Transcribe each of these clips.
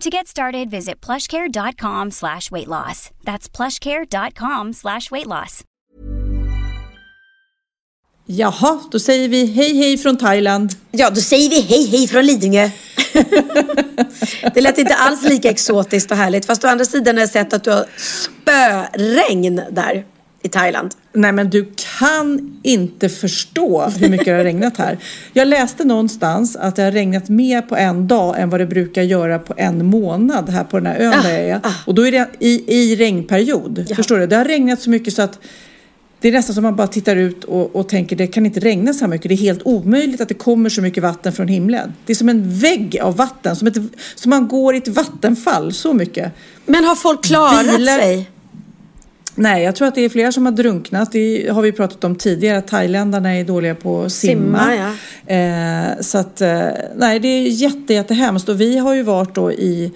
To get started, visit plushcare.com slash weight loss. That's plushcare.com slash weight loss. Jaha, då säger vi hej hej från Thailand. Ja, då säger vi hej hej från Lidingö. det lät inte alls lika exotiskt och härligt. Fast å andra sidan har jag sett att du har spöregn där i Thailand. Nej men du kan inte förstå hur mycket det har regnat här. Jag läste någonstans att det har regnat mer på en dag än vad det brukar göra på en månad här på den här ön ah, där jag är. Ah. Och då är det i, i regnperiod. Ja. Förstår du? Det har regnat så mycket så att det är nästan som man bara tittar ut och, och tänker det kan inte regna så här mycket. Det är helt omöjligt att det kommer så mycket vatten från himlen. Det är som en vägg av vatten, som, ett, som man går i ett vattenfall, så mycket. Men har folk klarat Bilar, sig? Nej, jag tror att det är flera som har drunknat. Det har vi pratat om tidigare, att thailändarna är dåliga på att simma. simma ja. eh, så att, eh, nej, det är jätte, jättehemskt. Och vi har ju varit då i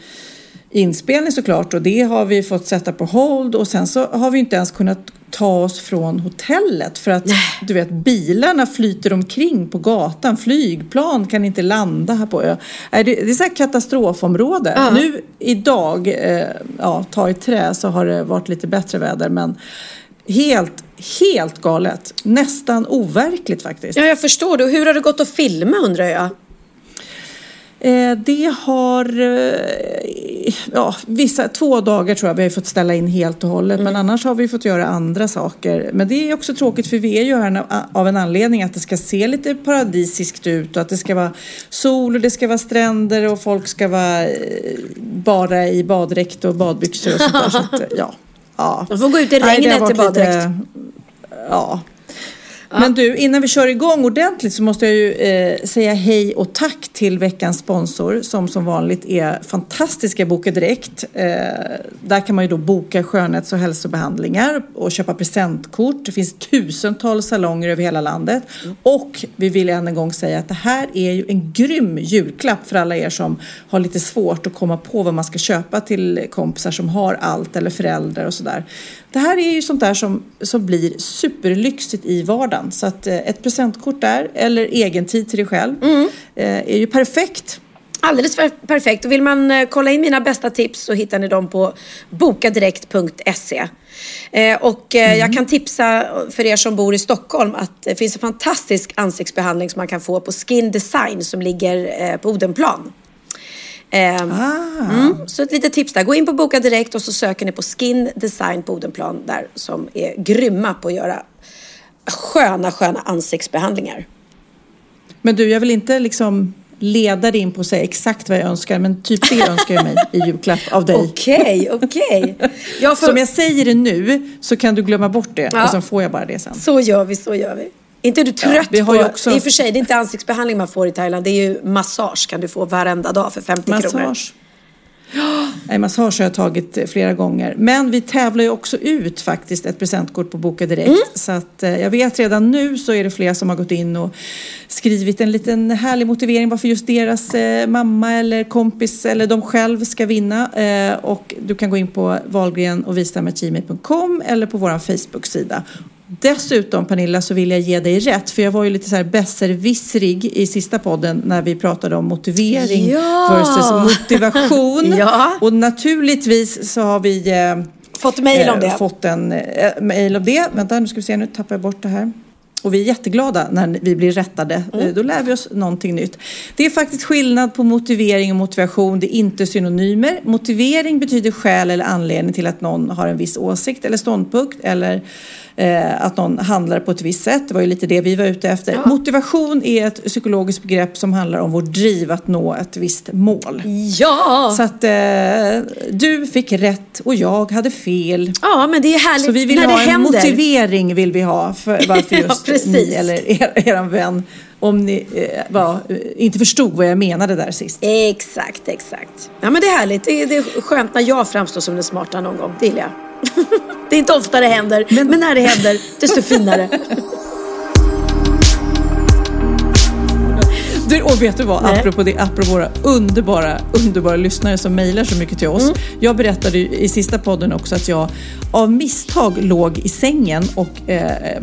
inspelning såklart och det har vi fått sätta på hold och sen så har vi inte ens kunnat ta oss från hotellet för att du vet bilarna flyter omkring på gatan. Flygplan kan inte landa här på ön. Det är så här katastrofområde. Ja. Nu idag, eh, ja ta i trä så har det varit lite bättre väder men helt, helt galet. Nästan overkligt faktiskt. Ja, jag förstår det. Och hur har det gått att filma undrar jag? Eh, det har, eh, ja, vissa, två dagar tror jag vi har fått ställa in helt och hållet. Mm. Men annars har vi fått göra andra saker. Men det är också tråkigt för vi är ju här av en anledning att det ska se lite paradisiskt ut och att det ska vara sol och det ska vara stränder och folk ska vara eh, bara i baddräkt och badbyxor och sånt där. Så att, ja. Ja. De får gå ut i regnet i baddräkt. Lite, ja, men du, innan vi kör igång ordentligt så måste jag ju eh, säga hej och tack till veckans sponsor som som vanligt är fantastiska Boka Direkt. Eh, där kan man ju då boka skönhets och hälsobehandlingar och köpa presentkort. Det finns tusentals salonger över hela landet. Mm. Och vi vill än en gång säga att det här är ju en grym julklapp för alla er som har lite svårt att komma på vad man ska köpa till kompisar som har allt eller föräldrar och sådär. Det här är ju sånt där som, som blir superlyxigt i vardagen. Så att eh, ett presentkort där, eller egen tid till dig själv, mm. eh, är ju perfekt. Alldeles perfekt. Och vill man eh, kolla in mina bästa tips så hittar ni dem på bokadirekt.se. Eh, och eh, mm. jag kan tipsa för er som bor i Stockholm att det finns en fantastisk ansiktsbehandling som man kan få på Skin Design som ligger eh, på Odenplan. Eh, ah. mm, så ett litet tips där. Gå in på Boka Direkt och så söker ni på Skin Design på Odenplan där som är grymma på att göra sköna, sköna ansiktsbehandlingar. Men du, jag vill inte liksom leda dig in på att säga exakt vad jag önskar, men typ det önskar jag mig i julklapp av dig. Okej, okej. Okay, får... Som jag säger det nu så kan du glömma bort det ja. och så får jag bara det sen. Så gör vi, så gör vi. Inte är du trött ja, vi har på, också... i och för sig det är inte ansiktsbehandling man får i Thailand, det är ju massage kan du få varenda dag för 50 massage. kronor. Nej, massage har jag tagit flera gånger. Men vi tävlar ju också ut faktiskt ett presentkort på Boka Direkt. Mm. Så att eh, jag vet redan nu så är det flera som har gått in och skrivit en liten härlig motivering varför just deras eh, mamma eller kompis eller de själv ska vinna. Eh, och du kan gå in på valgren och eller på vår Facebook-sida Dessutom Pernilla så vill jag ge dig rätt för jag var ju lite så här besserwissrig i sista podden när vi pratade om motivering ja. versus motivation. ja. Och naturligtvis så har vi eh, fått mejl om det. Fått en eh, mejl om det. Vänta nu ska vi se, nu tappar jag bort det här. Och vi är jätteglada när vi blir rättade. Mm. Då lär vi oss någonting nytt. Det är faktiskt skillnad på motivering och motivation. Det är inte synonymer. Motivering betyder skäl eller anledning till att någon har en viss åsikt eller ståndpunkt eller eh, att någon handlar på ett visst sätt. Det var ju lite det vi var ute efter. Ja. Motivation är ett psykologiskt begrepp som handlar om vårt driv att nå ett visst mål. Ja! Så att eh, du fick rätt och jag hade fel. Ja, men det är härligt Så vi vill när ha det en händer. motivering vill vi ha för varför just ja, ni eller er, er vän om ni eh, var, inte förstod vad jag menade där sist. Exakt, exakt. Ja men det är härligt. Det är, det är skönt när jag framstår som den smarta någon gång. Det gillar jag. det är inte ofta det händer, men, men när det händer, desto finare. Du, och vet du vad, Nej. apropå det, apropå våra underbara, underbara lyssnare som mejlar så mycket till oss. Mm. Jag berättade i sista podden också att jag av misstag låg i sängen och eh,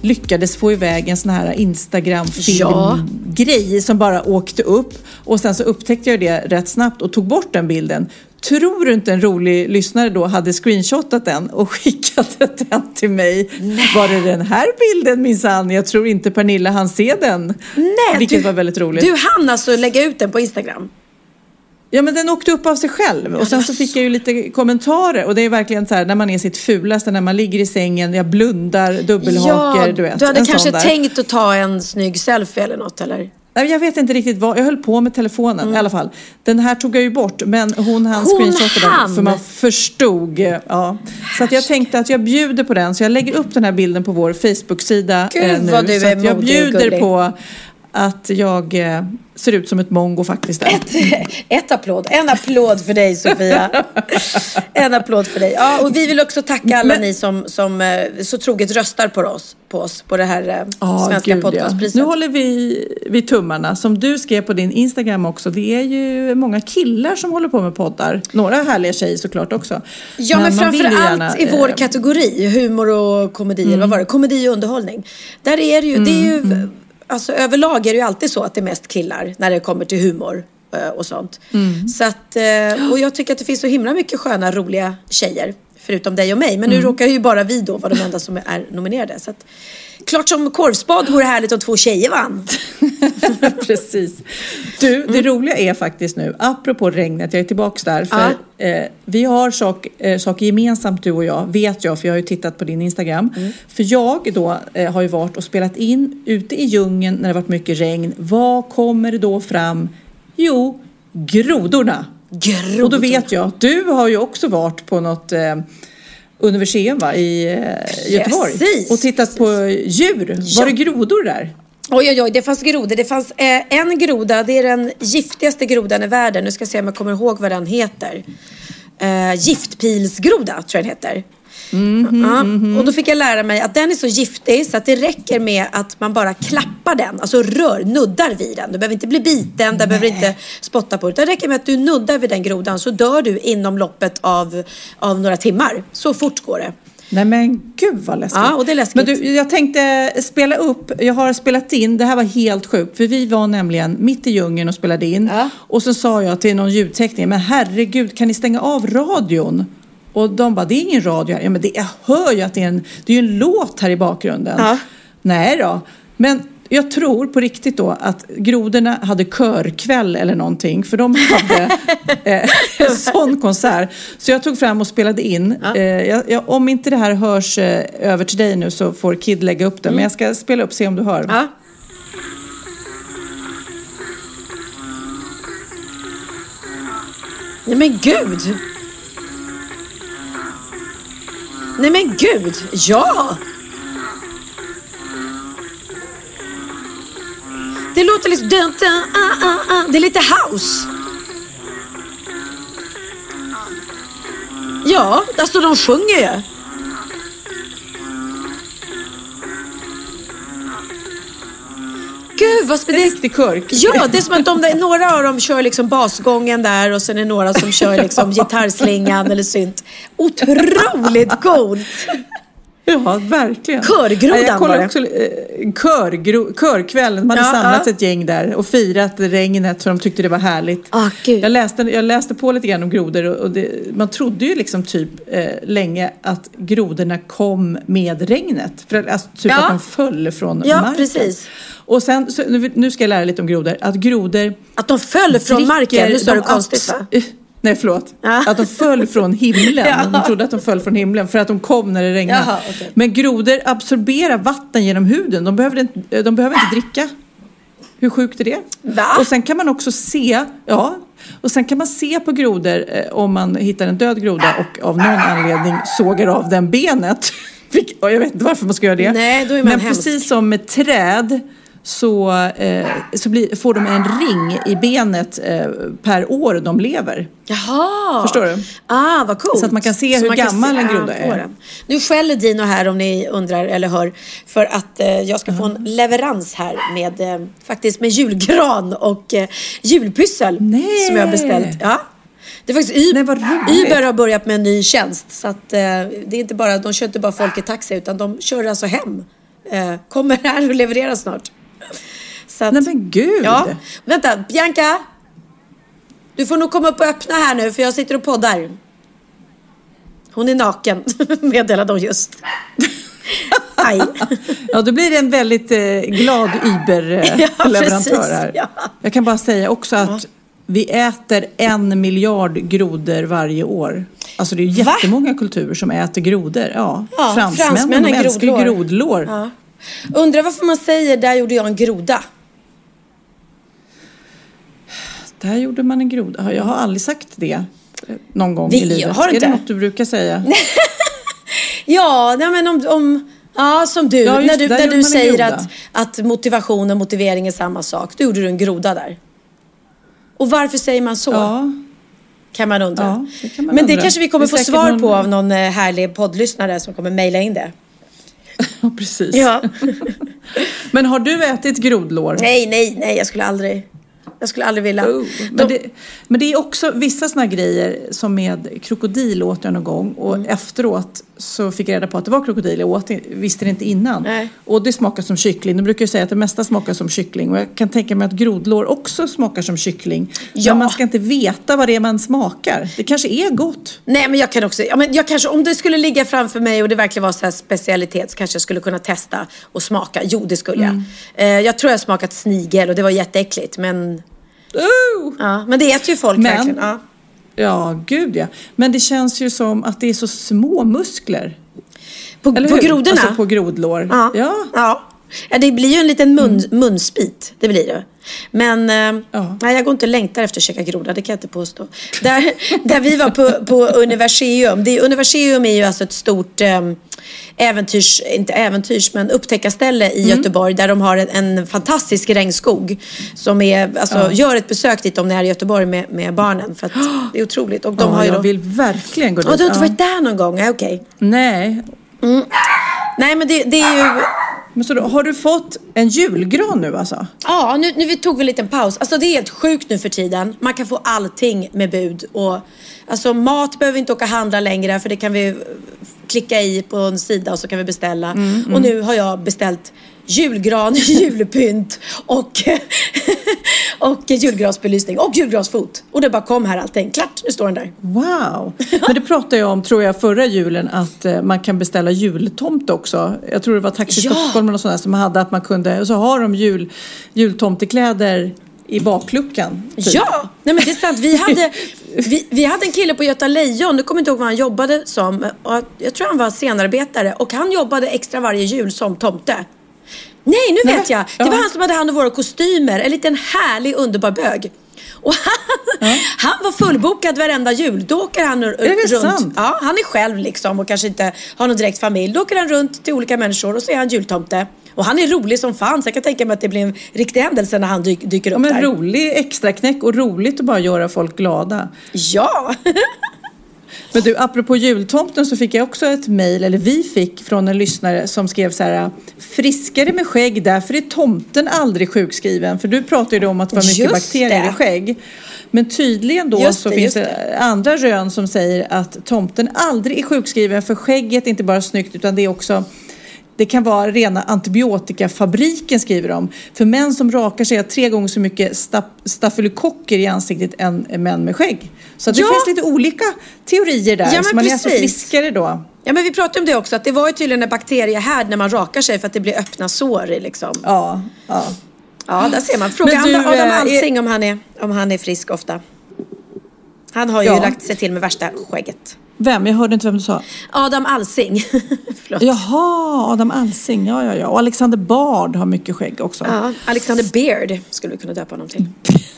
lyckades få iväg en sån här Instagram-filmgrej ja. som bara åkte upp. Och sen så upptäckte jag det rätt snabbt och tog bort den bilden. Tror du inte en rolig lyssnare då hade screenshotat den och skickat den till mig? Nej. Var det den här bilden minsann? Jag tror inte Pernilla hann se den. Nej, vilket du, var väldigt roligt. Du hann alltså lägga ut den på Instagram? Ja men den åkte upp av sig själv och sen så fick jag ju lite kommentarer och det är verkligen så här när man är sitt fulaste, när man ligger i sängen, jag blundar, dubbelhaker, ja, du vet. Du hade kanske tänkt att ta en snygg selfie eller något eller? Jag vet inte riktigt vad, jag höll på med telefonen mm. i alla fall. Den här tog jag ju bort men hon hann screenshotta den för man förstod. Ja. Så att jag tänkte att jag bjuder på den så jag lägger upp den här bilden på vår Facebook-sida Gud, eh, nu. Vad du så är att jag bjuder på att jag eh, ser ut som ett mongo faktiskt. Ett, ett applåd. En applåd för dig Sofia. En applåd för dig. Ja, och vi vill också tacka alla Men, ni som, som eh, så troget röstar på oss på, oss, på det här oh, svenska gud, podcastpriset. Ja. Nu håller vi vid tummarna. Som du skrev på din Instagram också. Det är ju många killar som håller på med poddar. Några härliga tjejer såklart också. Ja, men, men framför allt i vår kategori. Humor och komedi. Mm. Eller vad var det? Komedi och underhållning. Där är det ju, mm, det är ju mm alltså överlag är det ju alltid så att det är mest killar när det kommer till humor eh, och sånt. Mm. Så att, eh, och jag tycker att det finns så himla mycket sköna, roliga tjejer. Förutom dig och mig. Men nu mm. råkar ju bara vi då vara de enda som är nominerade. Så att, klart som korvspad vore härligt om två tjejer vann. Precis. Du, det mm. roliga är faktiskt nu, apropå regnet, jag är tillbaka där. För ja. eh, vi har sak, eh, saker gemensamt du och jag, vet jag, för jag har ju tittat på din Instagram. Mm. För jag då eh, har ju varit och spelat in ute i djungeln när det varit mycket regn. Vad kommer det då fram? Jo, grodorna. Grodor. Och då vet jag, du har ju också varit på något eh, Universium va, i eh, Göteborg Precis. och tittat på djur. Ja. Var det grodor där? Oj, oj, oj, det fanns grodor. Det fanns eh, en groda, det är den giftigaste grodan i världen. Nu ska jag se om jag kommer ihåg vad den heter. Eh, giftpilsgroda tror jag den heter. Mm -hmm, ja. mm -hmm. Och då fick jag lära mig att den är så giftig så att det räcker med att man bara klappar den, alltså rör, nuddar vid den. Du behöver inte bli biten, du behöver inte spotta på det. Det räcker med att du nuddar vid den grodan så dör du inom loppet av, av några timmar. Så fort går det. Nej men gud vad läskigt. Ja, och det är läskigt. Men du, jag tänkte spela upp, jag har spelat in, det här var helt sjukt, för vi var nämligen mitt i djungeln och spelade in. Ja. Och så sa jag till någon ljudtekniker, men herregud, kan ni stänga av radion? Och de bara, det är ingen radio här. Ja, men det, jag hör ju att det är en, det är en låt här i bakgrunden. Ja. Nej då. Men jag tror på riktigt då att grodorna hade körkväll eller någonting. För de hade eh, en sån konsert. Så jag tog fram och spelade in. Ja. Eh, jag, jag, om inte det här hörs eh, över till dig nu så får Kid lägga upp det. Mm. Men jag ska spela upp och se om du hör. Ja. Nej men gud! Nej men gud, ja! Det låter liksom... Det är lite house. Ja, alltså de sjunger ju. Gud vad spännande. En riktig kurk. Ja, det är som att de, några av dem kör liksom basgången där och sen är det några som kör liksom gitarrslingan eller synt. Otroligt coolt. Ja, verkligen. Körgrodan jag var det. också, eh, körgro, körkvällen, de hade Ja, samlats ja. ett gäng där och firat regnet för de tyckte det var härligt. Ah, gud. jag, läste, jag läste på lite grann om grodor och, det, man trodde ju liksom typ eh, länge att grodorna kom med regnet. För, alltså, typ Ja. att de föll från Ja, marken. precis. Och sen, så, nu, nu ska jag lära lite om grodor. Att grodor Att de föll från marken, nu det de konstigt va? Nej, förlåt. Att de föll från himlen. Ja. De trodde att de föll från himlen för att de kom när det regnade. Jaha, okej. Men grodor absorberar vatten genom huden. De behöver, inte, de behöver inte dricka. Hur sjukt är det? Va? Och sen kan man också se, ja, och sen kan man se på grodor eh, om man hittar en död groda och av någon anledning sågar av den benet. Jag vet inte varför man ska göra det. Nej, då är man Men hemsk. precis som med träd så, eh, så blir, får de en ring i benet eh, per år de lever. Jaha! Förstår du? Ah, vad coolt. Så att man kan se hur man kan gammal en ah, groda är. Nu skäller Dino här om ni undrar eller hör för att eh, jag ska få en leverans här med eh, faktiskt med julgran och eh, julpyssel Nej! som jag har beställt. Ja. Det är faktiskt Nej. Uber har börjat med en ny tjänst så att eh, det är inte bara, de kör inte bara folk i taxi utan de kör alltså hem. Kommer här och levererar snart. Så att, Nej men gud! Ja, vänta, Bianca. Du får nog komma upp och öppna här nu för jag sitter och poddar. Hon är naken, meddelade hon just. Aj. Ja, då blir det en väldigt eh, glad Ja, Uber-leverantör här. ja. Jag kan bara säga också att vi äter en miljard grodor varje år. Alltså det är ju Va? jättemånga kulturer som äter grodor. Ja, Ja, fransmännen, fransmännen de älskar grodlår. grodlår. Ja. Undrar varför man säger där gjorde jag en groda. Där gjorde man en groda. Jag har aldrig sagt det någon gång Vi- i livet. har är inte? det något du brukar säga? Ja, nej men om, om ja, som du. Ja, när du, det, när du säger att, att motivation och motivering är samma sak. Då gjorde du en groda där. Och varför säger man så? Ja. Kan man undra. Ja, det kan man Men det undra. kanske vi kommer Det få svar någon- på av någon eh, härlig poddlyssnare som kommer mejla in det. ja, precis. Ja. Men har du ätit grodlår? nej, nej, nej, jag skulle aldrig. Jag skulle aldrig vilja. Oh, men, De- det, men det är också vissa sådana grejer som med krokodil åt jag någon gång och Mm. efteråt så fick jag reda på att det var krokodil. Jag åt, visste det inte innan. Nej. Och det smakar som kyckling. De brukar ju säga att det mesta smakar som kyckling och jag kan tänka mig att grodlår också smakar som kyckling. Ja. Men man ska inte veta vad det är man smakar. Det kanske är gott. Nej, men jag kan också, ja, men jag kanske, om det skulle ligga framför mig och det verkligen var så här specialitet så kanske jag skulle kunna testa och smaka. Jo, det skulle jag. Mm. Eh, jag tror jag smakat snigel och det var jätteäckligt. Men, Oh! ja, men det äter ju folk Men- verkligen. Ja. Ja, gud ja. Men det känns ju som att det är så små muskler. På, på grodorna? Alltså på grodlår. Ja. ja. ja. Ja, det blir ju en liten mun, munsbit. Det blir det. Men eh, Ja. nej, jag går inte och längtar efter att käka groda, det kan jag inte påstå. Där, där vi var på, på Universium. Det, Universium är ju alltså ett stort eh, äventyrs, inte äventyrs, men upptäckarställe i Mm. Göteborg. Där de har en, en fantastisk regnskog. Som är, alltså, Ja. gör ett besök dit om ni är i Göteborg med, med barnen. För det är otroligt. Och de ja, har ju jag då... vill verkligen gå dit. Ja, du har inte varit där någon gång? Okej. Nej, Nej, men det, det är ju... Men så då, har du fått en julgran nu alltså? Ja, nu, nu vi tog vi en liten paus. Alltså det är helt sjukt nu för tiden. Man kan få allting med bud. Och, alltså mat behöver vi inte åka och handla längre för det kan vi klicka i på en sida och så kan vi beställa. Och nu har jag beställt julgran, julpynt och, och julgransbelysning och julgransfot. Och det bara kom här allting. Klart, nu står den där. Wow! Men det pratade jag om, tror jag, förra julen att eh, man kan beställa jultomte också. Jag tror det var Taxi Ja. Stockholm eller sånt som hade att man kunde, och så har de jul, jultomtekläder i bakluckan. typ. Ja, nej men det är sant. Vi hade, vi, vi hade en kille på Göta Lejon, nu kommer jag inte ihåg vad han jobbade som. Jag tror han var scenarbetare och han jobbade extra varje jul som tomte. Nej, nu Nej, vet jag. Det var han som hade hand om våra kostymer. En liten härlig, underbar bög. Och han, han var fullbokad varenda jul. Då åker han r- det runt. sant? Ja, han är själv liksom och kanske inte har någon direkt familj. Då åker han runt till olika människor och så är han jultomte. Och han är rolig som fan så jag kan tänka mig att det blir en riktig händelse när han dyk, dyker upp Ja, men där. rolig extraknäck och roligt att bara göra folk glada. Ja! Men du, apropå jultomten så fick jag också ett mejl, eller vi fick, från en lyssnare som skrev så här Friskare med skägg, därför är tomten aldrig sjukskriven. För du pratade ju om att det var mycket Just bakterier det. i skägg. Men tydligen då Just så det, finns det andra rön som säger att tomten aldrig är sjukskriven för skägget är inte bara snyggt utan det är också det kan vara rena antibiotikafabriken skriver de. För män som rakar sig har tre gånger så mycket staf stafylokocker i ansiktet än män med skägg. Så det Ja. finns lite olika teorier där. Ja, så man är alltså precis. friskare då. Ja men vi pratade om det också, att det var ju tydligen en bakteriehärd när man rakar sig för att det blir öppna sår i liksom. Ja, ja. Ja, där ser man. Fråga du, Adam Adam eh, Alsing om han, är, om han är frisk ofta. Han har ju Ja. lagt sig till med värsta skägget. Vem? Jag hörde inte vem du sa. Adam Alsing. Jaha, Adam Alsing. Ja, ja, ja. Och Alexander Bard har mycket skägg också. Ja, Alexander Beard skulle vi kunna döpa honom till.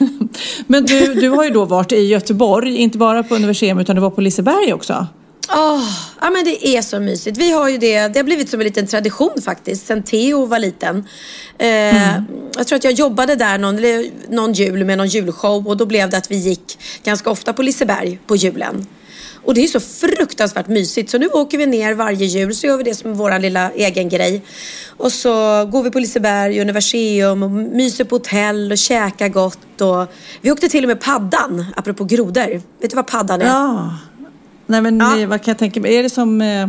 Men du, du har ju då varit i Göteborg, inte bara på Universium utan du var på Liseberg också. Åh, ja men det är så mysigt. Vi har ju det, det har blivit som en liten tradition faktiskt, sen Theo var liten. Eh, Jag tror att jag jobbade där någon, någon jul med någon julshow och då blev det att vi gick ganska ofta på Liseberg på julen. Och det är så fruktansvärt mysigt. Så nu åker vi ner varje jul så gör vi det som vår lilla egen grej. Och så går vi på Liseberg, Universium och myser på hotell och käkar gott. Och vi åkte till och med paddan, apropå grodor. Vet du vad paddan är? Ja. Nej men Ja. eh, vad kan jag tänka mig? Är det som, eh, eh,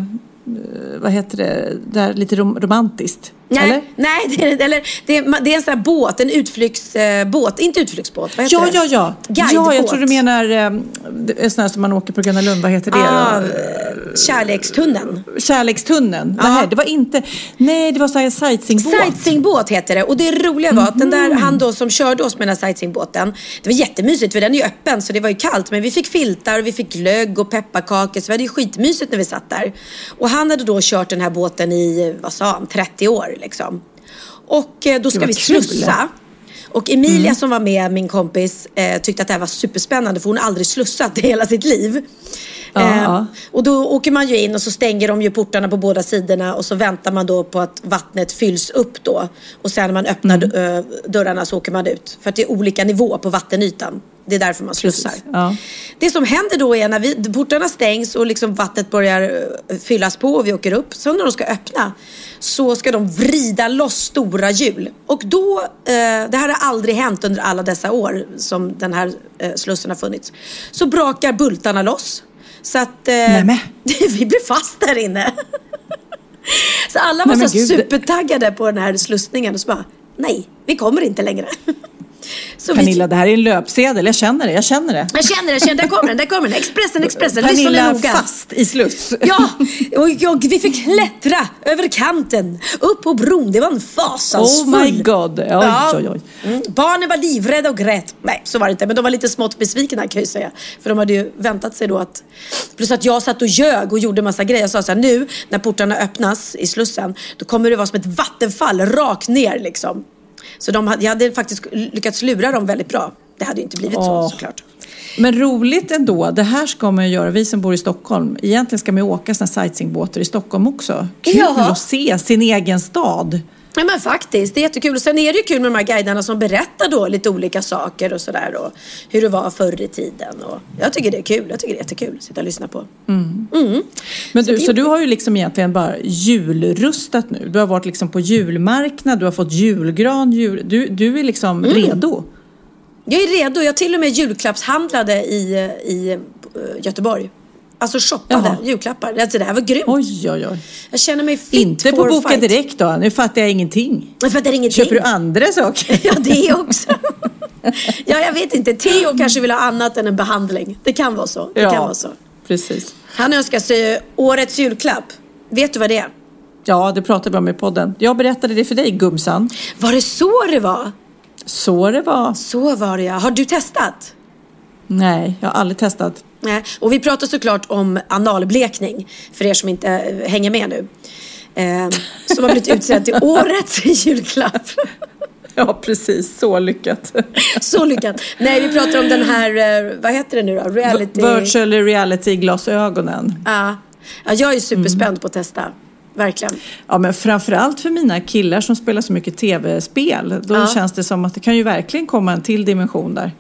vad heter det, där lite rom- romantiskt? Nej, Eller? nej det, är, eller, det, är, det är en sån här båt, en utflyktsbåt. Inte utflyktsbåt, vad heter Ja, det? ja, ja. Guidebåt. Ja, jag tror du menar eh, är sån här som man åker på Gröna Lund, vad heter det Ah, då? kärlekstunneln. Kärlekstunneln. Ja. Nej, det var inte, nej det var så här sightseeingbåt. Sightseeingbåt heter det. Och det roliga var att den där, Mhm. han då som körde oss med den här sightseeingbåten. Det var jättemysigt för den är ju öppen så det var ju kallt. Men vi fick filtar och vi fick glögg och pepparkakor. Så vi hade ju skitmysigt när vi satt där. Och han hade då kört den här båten i, vad sa han, 30 år liksom. Och eh, då ska vi slussa. Och Emilia som var med, min kompis, eh, tyckte att det här var superspännande för hon har aldrig slussat i hela sitt liv. Eh, och då åker man ju in och så stänger de ju portarna på båda sidorna och så väntar man då på att vattnet fylls upp då. Och sen när man öppnar Mm. eh, dörrarna så åker man ut. För att det är olika nivå på vattenytan. Det är därför man slussar. Ja. Det som händer då är när vi, portarna stängs och liksom vattnet börjar eh, fyllas på och vi åker upp. Så när de ska öppna så ska de vrida loss stora hjul. Och då, eh, det här har aldrig hänt under alla dessa år som den här eh, slussen har funnits. Så brakar bultarna loss. Så att eh, vi blev fast där inne. så alla var Nej, så supertaggade på den här slussningen och så bara, nej, vi kommer inte längre. så vi- Pernilla, det här är en löpsedel. Jag känner det, jag känner det. jag känner det, jag känner, där kommer den, där kommer den. Expressen, Expressen, lyssna noga. fast i sluss. Ja, och, och vi fick klättra över kanten, upp på bron. Det var en fasansfull. Oh my god. Oj, Ja. oj, oj. Mm. Barnen var livrädda och grät. Nej, så var det inte. Men de var lite smått besvikna kan jag ju säga. För de hade ju väntat sig då att... Plus att jag satt och ljög och gjorde massa grejer. Jag sa så här, nu när portarna öppnas i Slussen, då kommer det vara som ett vattenfall rakt ner liksom. Så de hade, jag hade faktiskt lyckats lura dem väldigt bra. Det hade ju inte blivit så Åh. såklart. Men roligt ändå. Det här ska man ju göra, vi som bor i Stockholm. Egentligen ska man ju åka såna sightseeingbåtar i Stockholm också. Kul Ja. att se sin egen stad. Ja men faktiskt, det är jättekul. Och sen är det ju kul med de här guiderna som berättar då lite olika saker och sådär. Och hur det var förr i tiden. Och jag tycker det är kul. Jag tycker det är jättekul att sitta och lyssna på. Men du, det- så du har ju liksom egentligen bara julrustat nu. Du har varit liksom på julmarknad, du har fått julgran, jul... Du, du är liksom Mm. redo. Jag är redo. Jag till och med julklappshandlade i, i eh, Göteborg. Alltså shoppade Jaha. julklappar. Alltså, det här var grymt. Oj, oj, oj. Jag känner mig fit Inte på Boka fight. Direkt då. Nu fattar jag ingenting. Det är ingenting. Köper du andra saker? Ja, det också. ja, jag vet inte. Theo kanske vill ha annat än en behandling. Det kan vara så. Det kan vara så. precis. Han önskar sig årets julklapp. Vet du vad det är? Ja, det pratade vi om i podden. Jag berättade det för dig, Gumsan. Var det så det var? Så det var. Så var det ja. Har du testat? Nej, jag har aldrig testat. Nej. Och vi pratar såklart om analblekning. För er som inte eh, hänger med nu. Eh, som har blivit utsedd till årets julklapp. Ja, precis. Så lyckat. Så lyckat. Nej, vi pratar om den här, eh, vad heter det nu då? Reality... Virtual reality-glasögonen. Ja. ja, jag är superspänd Mm. på att testa. Verkligen. Ja, men framförallt för mina killar som spelar så mycket tv-spel. Då Ja. känns det som att det kan ju verkligen komma en till dimension där.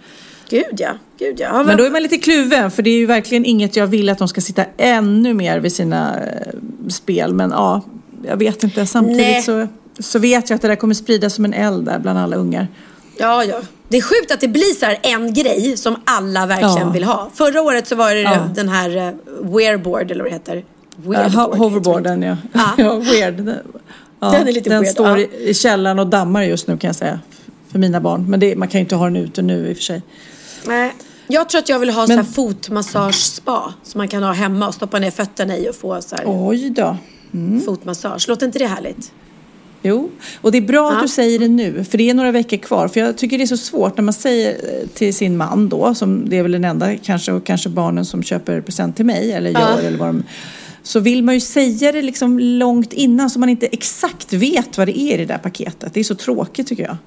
Gud ja. Gud ja. Men då är man lite kluven, för det är ju verkligen inget jag vill att de ska sitta ännu mer vid sina eh, spel. Men ja, jag vet inte. Nej. Samtidigt så, så vet jag att det där kommer spridas som en eld där bland alla ungar. Ja, ja. Det är sjukt att det blir så här en grej som alla verkligen Ja. vill ha. Förra året så var det Ja. den här uh, wearboard eller vad det heter. Uh, ho- heter hoverboarden, ja. Ja. ja. Weird. Den, ja, Den är lite den weird, står i, i källaren och dammar just nu kan jag säga. För mina barn. Men det, man kan ju inte ha den ute nu i och för sig. Nej. Jag tror att jag vill ha Men- så här fotmassage-spa som man kan ha hemma och stoppa ner fötterna i och få så här Oj då. fotmassage. Låter inte det härligt? Jo, och det är bra Ja. att du säger det nu, för det är några veckor kvar. För jag tycker det är så svårt när man säger till sin man då, som det är väl den enda, kanske, och kanske barnen som köper present till mig eller gör Ja. eller vad de... Så vill man ju säga det liksom långt innan så man inte exakt vet vad det är i det där paketet. Det är så tråkigt tycker jag.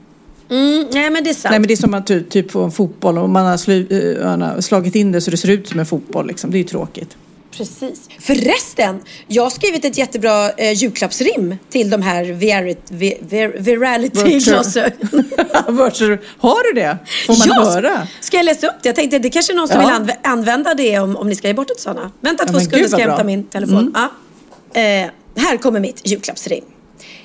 Mm, nej men det är sant. Nej men det är som att typ, typ få en fotboll och man har, slu, eh, man har slagit in det så det ser ut som en fotboll liksom. Det är ju tråkigt. Precis. Förresten, jag har skrivit ett jättebra eh, julklappsrim till de här vir- virality-glasögonen. Virtual- har du det? Får man Ja, höra? Ska jag läsa upp det? Jag tänkte det kanske är någon som Ja. vill anv- använda det om, om ni ska ge bort ett sådana. Vänta Ja, två sekunder ska jag hämta. Mm. min telefon. Ja. Eh, här kommer mitt julklappsrim.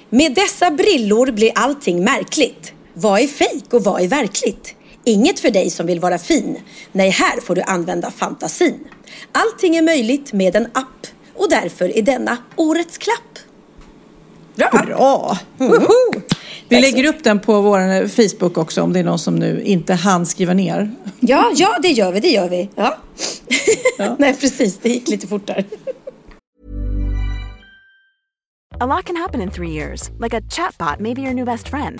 Med dessa brillor blir allting märkligt. Vad är fejk och vad är verkligt? Inget för dig som vill vara fin. Nej, här får du använda fantasin. Allting är möjligt med en app och därför är denna årets klapp. Bra! Bra! Woho! Vi lägger upp den på vår Facebook också om det är någon som nu inte hann skriva ner. Ja, ja, det gör vi, det gör vi. Ja. Ja. Nej, precis, det gick lite fortare. A lot can happen in three years, like a chatbot may be your new best friend.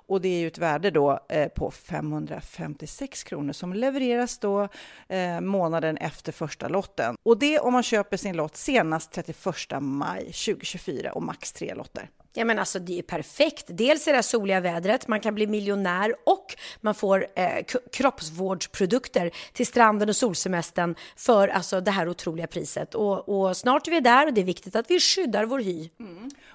Och det är ju ett värde då eh, på 556 kronor som levereras då eh, månaden efter första lotten. Och det om man köper sin lott senast 31 maj 2024 och max tre lotter. Ja men alltså det är perfekt. Dels är det soliga vädret, man kan bli miljonär och man får eh, kroppsvårdsprodukter till stranden och solsemestern för alltså det här otroliga priset. Och, och, snart är vi där och det är viktigt att vi skyddar vår hy. Mm.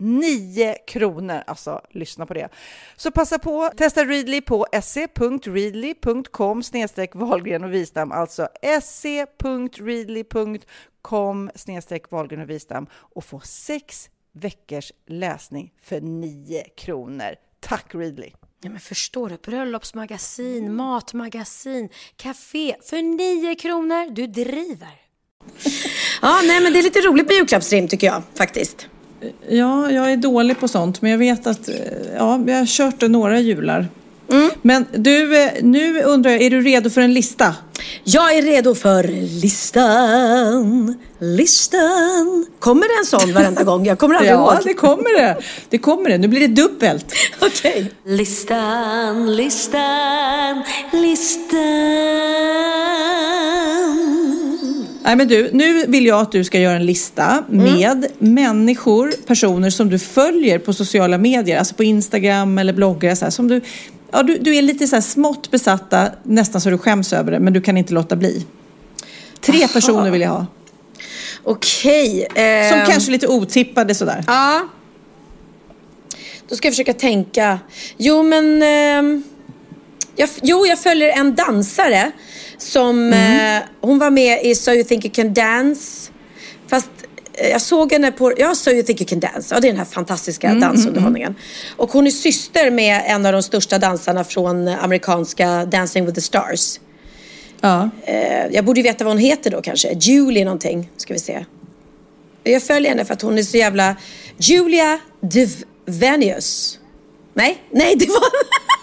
9 kronor. Alltså, lyssna på det. Så passa på, testa Readly på se.readly.com snedstreck Wahlgren och Wistam, alltså se.readly.com snedstreck Wahlgren och Wistam och få sex veckors läsning för 9 kronor. Tack Readly! Ja, men förstår du? Bröllopsmagasin, matmagasin, café för 9 kronor. Du driver. ja, nej, men det är lite roligt med julklappsrim tycker jag faktiskt. Ja, jag är dålig på sånt, men jag vet att ja, jag har kört några jular. Mm. Men du, eh, nu undrar jag, är du redo för en lista? Jag är redo för listan, listan. Kommer det en sån varenda gång? Jag kommer aldrig ja, ihåg. Ja, det kommer det. Det kommer det. Nu blir det dubbelt. Okej. Okay. Listan, listan. Nej, men du, nu vill jag att du ska göra en lista mm. med människor, personer som du följer på sociala medier, alltså på Instagram eller bloggar, så här, som du, ja, du, du är lite så här smått besatta, nästan så du skäms över det, men du kan inte låta bli. Tre Aha. personer vill jag ha. Okej. Eh... Som kanske är lite otippade sådär. Ja. Då ska jag försöka tänka. Jo, men... Eh... Jag, jo, jag följer en dansare som, mm. eh, hon var med i So You Think You Can Dance. Fast eh, jag såg henne på, ja So You Think You Can Dance. Ja, det är den här fantastiska mm, dansunderhållningen. Mm, och hon är syster med en av de största dansarna från amerikanska Dancing with the Stars. Ja. Eh, jag borde ju veta vad hon heter då kanske. Julie någonting, ska vi se. Jag följer henne för att hon är så jävla... Julia Devenius. Nej, nej det var...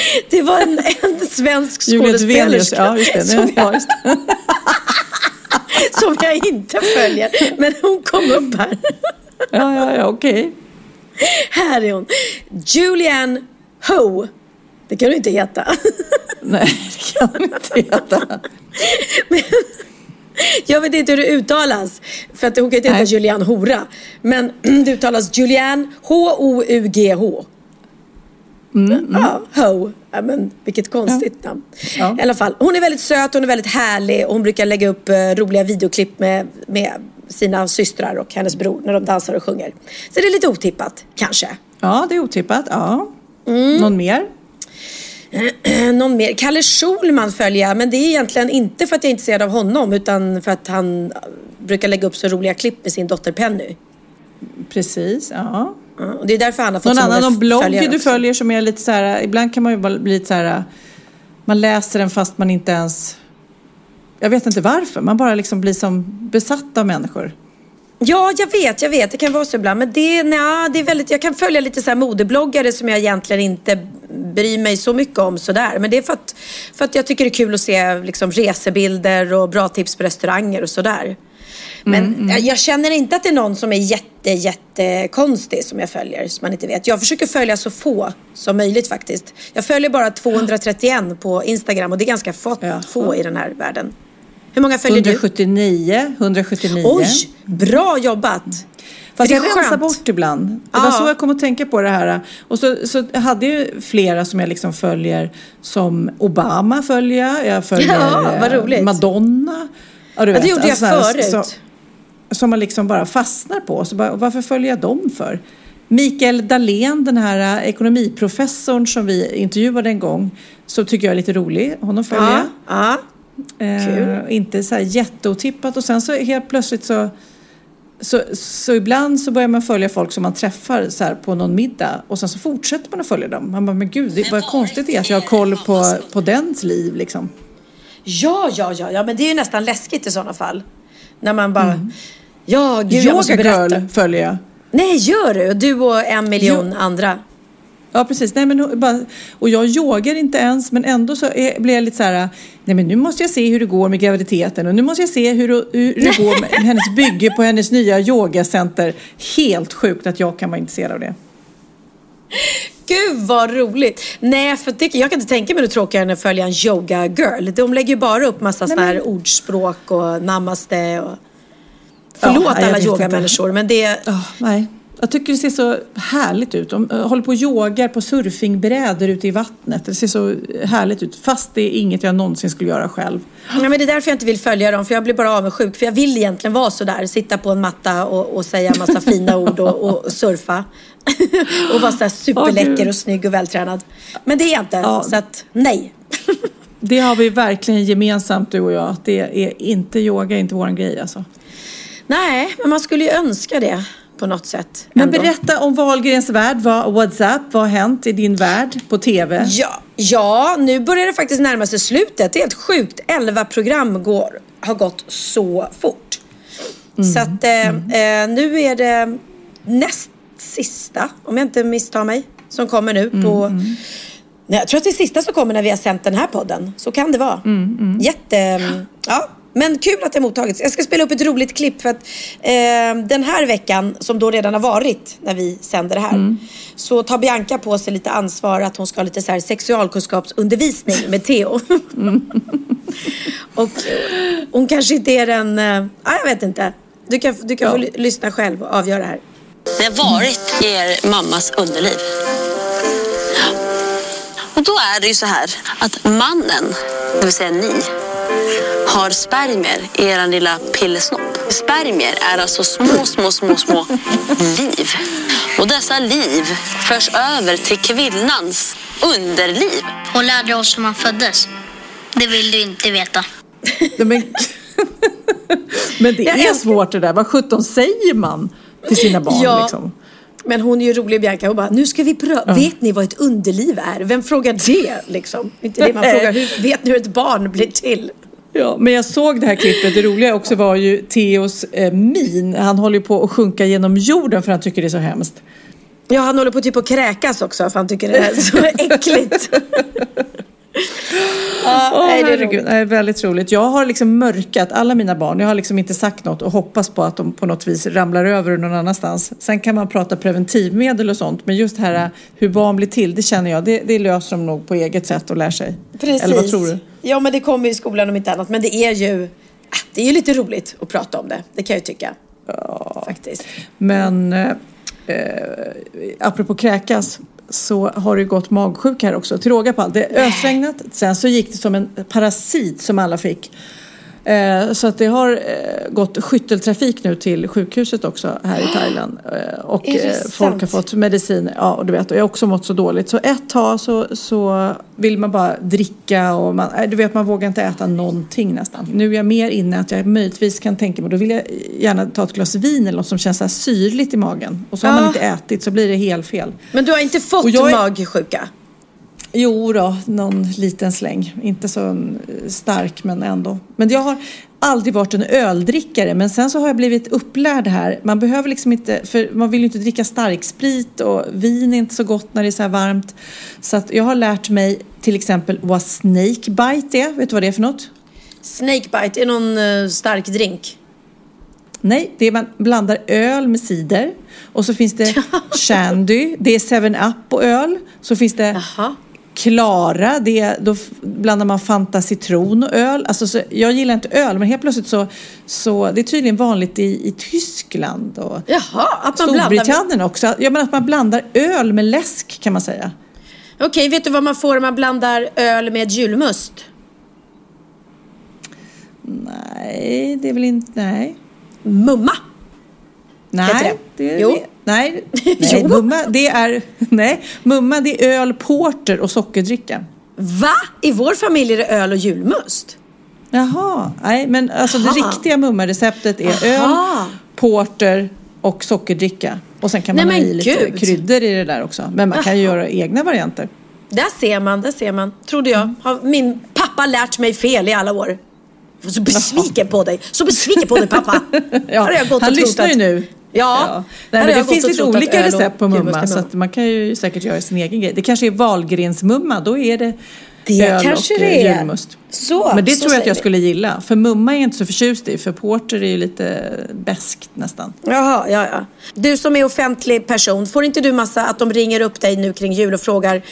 Det var en, en svensk skådespelerska. Ja, just det. Som, jag, just det. som jag inte följer. Men hon kom upp här. Ja, ja, ja, okej. Okay. Här är hon. Julianne Ho. Det kan du inte heta. Nej, det kan du inte heta. Men, jag vet inte hur det uttalas. För att hon kan inte heta Julianne Hora. Men det uttalas Julianne H-O-U-G-H. Mm, mm. Ja, Ho. Ja, men, vilket konstigt namn. Ja. I alla fall, hon är väldigt söt, hon är väldigt härlig och hon brukar lägga upp eh, roliga videoklipp med, med sina systrar och hennes bror när de dansar och sjunger. Så det är lite otippat, kanske. Ja, det är otippat. Ja. Mm. Någon mer? Någon mer? Kalle Schulman följer jag, men det är egentligen inte för att jag är intresserad av honom utan för att han brukar lägga upp så roliga klipp med sin dotter Penny. Precis, ja. Och det är därför han har fått Någon annan någon blogg du följer som är lite så här, ibland kan man ju bli lite så här, man läser den fast man inte ens, jag vet inte varför, man bara liksom blir som besatt av människor. Ja, jag vet, jag vet. Det kan vara så ibland. Men det, nej, det är väldigt, jag kan följa lite så här modebloggare som jag egentligen inte bryr mig så mycket om sådär. Men det är för att, för att jag tycker det är kul att se liksom, resebilder och bra tips på restauranger och sådär. Men mm, mm. Jag, jag, känner inte att det är någon som är jätte, jätte konstig som jag följer, som man inte vet. Jag försöker följa så få som möjligt faktiskt. Jag följer bara 231 på Instagram och det är ganska få, ja. få i den här världen. Hur många följer 179, du? 179. Oj, bra jobbat! Fast jag rensar bort ibland. Det ja. var så jag kom att tänka på det här. Och så, så hade jag flera som jag liksom följer som Obama följer jag. följer ja, Madonna. Ja, du vet, det gjorde jag alltså, förut. Så, som man liksom bara fastnar på. Så bara, varför följer jag dem för? Mikael Dahlén, den här äh, ekonomiprofessorn som vi intervjuade en gång, så tycker jag är lite rolig. Honom följer jag. Ja, ja. Eh, inte så här jätteotippat och sen så helt plötsligt så så, så ibland så börjar man följa folk som man träffar så här på någon middag och sen så fortsätter man att följa dem. Man bara, men gud, det, vad konstigt det är att jag har koll på, på dens liv liksom. Ja, ja, ja, ja, men det är ju nästan läskigt i sådana fall. När man bara, ja, gud, jag måste Yoga berätta. girl följer jag. Nej, gör du? Du och en miljon andra. Ja, precis. Nej, men, bara, och jag yogar inte ens, men ändå så är, blir jag lite så här, nej men nu måste jag se hur det går med graviditeten och nu måste jag se hur, hur det går med hennes bygge på hennes nya yogacenter. Helt sjukt att jag kan vara intresserad av det. Gud vad roligt! Nej, för det, jag kan inte tänka mig något tråkigare än att följa en yoga girl. De lägger ju bara upp massa sådana här ordspråk och namaste och... Förlåt Ja, alla yogamänniskor, men det... Ja, nej. Jag tycker det ser så härligt ut. De eh, håller på och yogar på surfingbrädor ute i vattnet. Det ser så härligt ut. Fast det är inget jag någonsin skulle göra själv. Nej, men det är därför jag inte vill följa dem, för jag blir bara avundsjuk. För jag vill egentligen vara sådär, sitta på en matta och, och säga en massa fina ord och, och surfa. och vara sådär superläcker och snygg och vältränad. Men det är jag inte, Ja. så att nej. Det har vi verkligen gemensamt du och jag. Det är inte yoga, inte våran grej alltså. nej, men man skulle ju önska det på något sätt. Men ändå. berätta om Wahlgrens värld. Vad, WhatsApp, vad har hänt i din värld på TV? Ja, ja, nu börjar det faktiskt närma sig slutet. Det är helt sjukt. 11 program går, har gått så fort. Så att eh, eh, nu är det näst sista, om jag inte misstar mig, som kommer nu på... Nej, jag tror att det är sista som kommer när vi har sänt den här podden. Så kan det vara. Jätte... Ja. Men kul att det mottagits. Jag ska spela upp ett roligt klipp för att eh, den här veckan, som då redan har varit när vi sänder det här, så tar Bianca på sig lite ansvar att hon ska ha lite så här sexualkunskapsundervisning med Theo. Och eh, hon kanske inte är den... Eh, ja, jag vet inte. Du kan, du kan få ly- lyssna själv och avgöra här. Det har varit er mammas underliv. Och då är det ju så här att mannen, det vill säga ni, har spermier i er lilla pillesnopp. Spermier är alltså små, små, små, små liv. Och dessa liv förs över till kvinnans underliv. Hon lärde oss när man föddes. Det vill du inte veta. Men, men det är svårt det där. Vad sjutton säger man till sina barn? Ja. Liksom? Men hon är ju rolig Bianca. Hon bara, nu ska vi pröva. Vet ni vad ett underliv är? Vem frågar det liksom? Inte det man frågar. Hur, vet ni hur ett barn blir till? Ja, men jag såg det här klippet. Det roliga också var ju Theos eh, min. Han håller ju på att sjunka genom jorden för han tycker det är så hemskt. Ja, han håller på typ att kräkas också för han tycker det är så äckligt. Ja, Åh, nej, det är roligt. Nej, väldigt roligt. Jag har liksom mörkat alla mina barn. Jag har liksom inte sagt något och hoppas på att de på något vis ramlar över någon annanstans. Sen kan man prata preventivmedel och sånt. Men just det här hur barn blir till, det känner jag, det, det löser de nog på eget sätt och lär sig. Precis. Eller vad tror du? Ja, men det kommer ju i skolan om inte annat. Men det är ju, ah, det är ju lite roligt att prata om det. Det kan jag ju tycka. Ja. Faktiskt. Men eh, eh, apropå kräkas så har det gått magsjuka här också. Till råga på allt. Det är ösregnat. Sen så gick det som en parasit som alla fick. Eh, så att det har eh, gått skytteltrafik nu till sjukhuset också här i Thailand. Eh, och folk har sant? fått medicin. Ja, och du vet, och jag har också mått så dåligt. Så ett tag så, så vill man bara dricka och man, du vet, man vågar inte äta någonting nästan. Nu är jag mer inne att jag möjligtvis kan tänka mig, då vill jag gärna ta ett glas vin eller något som känns så här syrligt i magen. Och så har Ja. man inte ätit så blir det helt fel. Men du har inte fått Och jag är- magsjuka? Jo då, någon liten släng. Inte så stark men ändå. Men jag har aldrig varit en öldrickare men sen så har jag blivit upplärd här. Man behöver liksom inte, för man vill ju inte dricka starksprit och vin är inte så gott när det är så här varmt. Så att jag har lärt mig till exempel vad snakebite är. Vet du vad det är för något? Snakebite är någon eh, stark drink. Nej, det är man blandar öl med cider. Och så finns det Shandy, det är 7-Up och öl. Så finns det Jaha. Klara, det då blandar man Fanta citron och öl. Alltså, så, jag gillar inte öl, men helt plötsligt så, så det är tydligen vanligt i, i Tyskland och Jaha, att man blandar. Storbritannien också. Ja, men att man blandar öl med läsk kan man säga. Okej, vet du vad man får om man blandar öl med julmust? Nej, det är väl inte, nej. Mumma. Nej, det? det är, Jo. Nej, nej mumma det är, nej, mumma det är öl, porter och sockerdricka. Va? I vår familj är det öl och julmust. Jaha, nej men alltså det Aha. riktiga mummareceptet är öl, Aha. porter och sockerdricka. Och sen kan man Nej, ha i lite gud. kryddor i det där också. Men man kan ju göra egna varianter. Där ser man, där ser man. Trodde jag. Har min pappa lärt mig fel i alla år. Så besviken på dig. Så besviken på dig pappa. Ja, han lyssnar ju nu. Ja. Nej, men det finns lite olika recept på mumma. Så man kan ju säkert göra sin egen grej. Det kanske är valgrensmumma. Då är det Det öl kanske och det är. julmust. Så, Men det så tror jag att jag vi. skulle gilla. För mumma är jag inte så förtjust i. För porter är ju lite beskt nästan. Jaha, ja, ja. Du som är offentlig person, får inte du massa att de ringer upp dig nu kring jul och frågar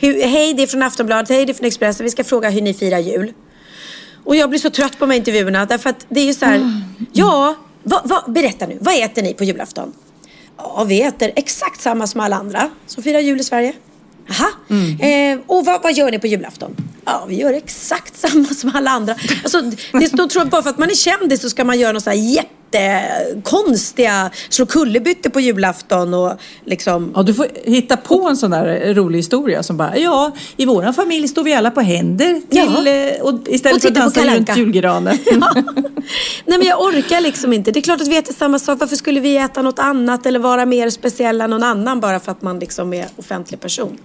Hej, det är från Aftonbladet, hej, det är från Expressen, vi ska fråga hur ni firar jul. Och jag blir så trött på de här intervjuerna därför att det är ju så här, ja, va, va, berätta nu, vad äter ni på julafton? Ja, vi äter exakt samma som alla andra som firar jul i Sverige. Jaha, eh, och vad, vad gör ni på julafton? Ja, vi gör exakt samma som alla andra. Alltså, det står, tror bara för att man är kändis så ska man göra något så här jättekonstiga, slå kullerbyttor på julafton och liksom... Ja, du får hitta på en sån där rolig historia som bara, ja, i våran familj står vi alla på händer till, Ja. eh, och istället Och för att dansa runt julgranen. Nej men jag orkar liksom inte. Det är klart att vi äter samma sak. Varför skulle vi äta något annat eller vara mer speciella än någon annan bara för att man liksom är offentlig person?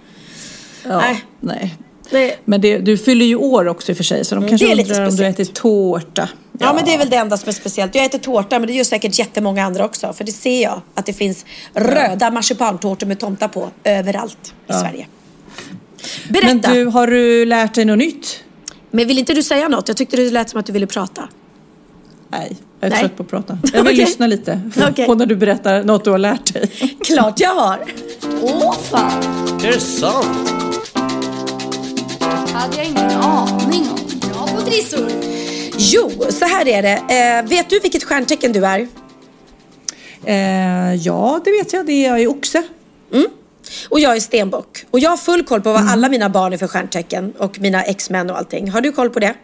Ja, Nej. nej. Det, Men det, du fyller ju år också i och för sig, så de Mm, kanske det är lite undrar om du äter tårta. ja. men det är väl det enda som är speciellt. Jag äter tårta men det gör säkert jättemånga andra också. För det ser jag att det finns röda marsipantårtor med tomtar på överallt i Sverige. Berätta. Men Men, du, har du lärt dig något nytt? vill inte du säga något? Jag tyckte det lät som att du ville prata. Nej, jag är Nej. trött på att prata. Jag vill Okej. lyssna lite Okej. på när du berättar något du har lärt dig. Klart jag har. Åh fan, Är det sant? Hade jag ingen aning om. Bra på trissor. Jo, så här är det. Eh, vet du vilket stjärntecken du är? Eh, ja, det vet jag. Det är jag i oxe. Och jag är stenbock. Och jag har full koll på vad alla mina barn är för stjärntecken. Och mina exmän och allting. Har du koll på det?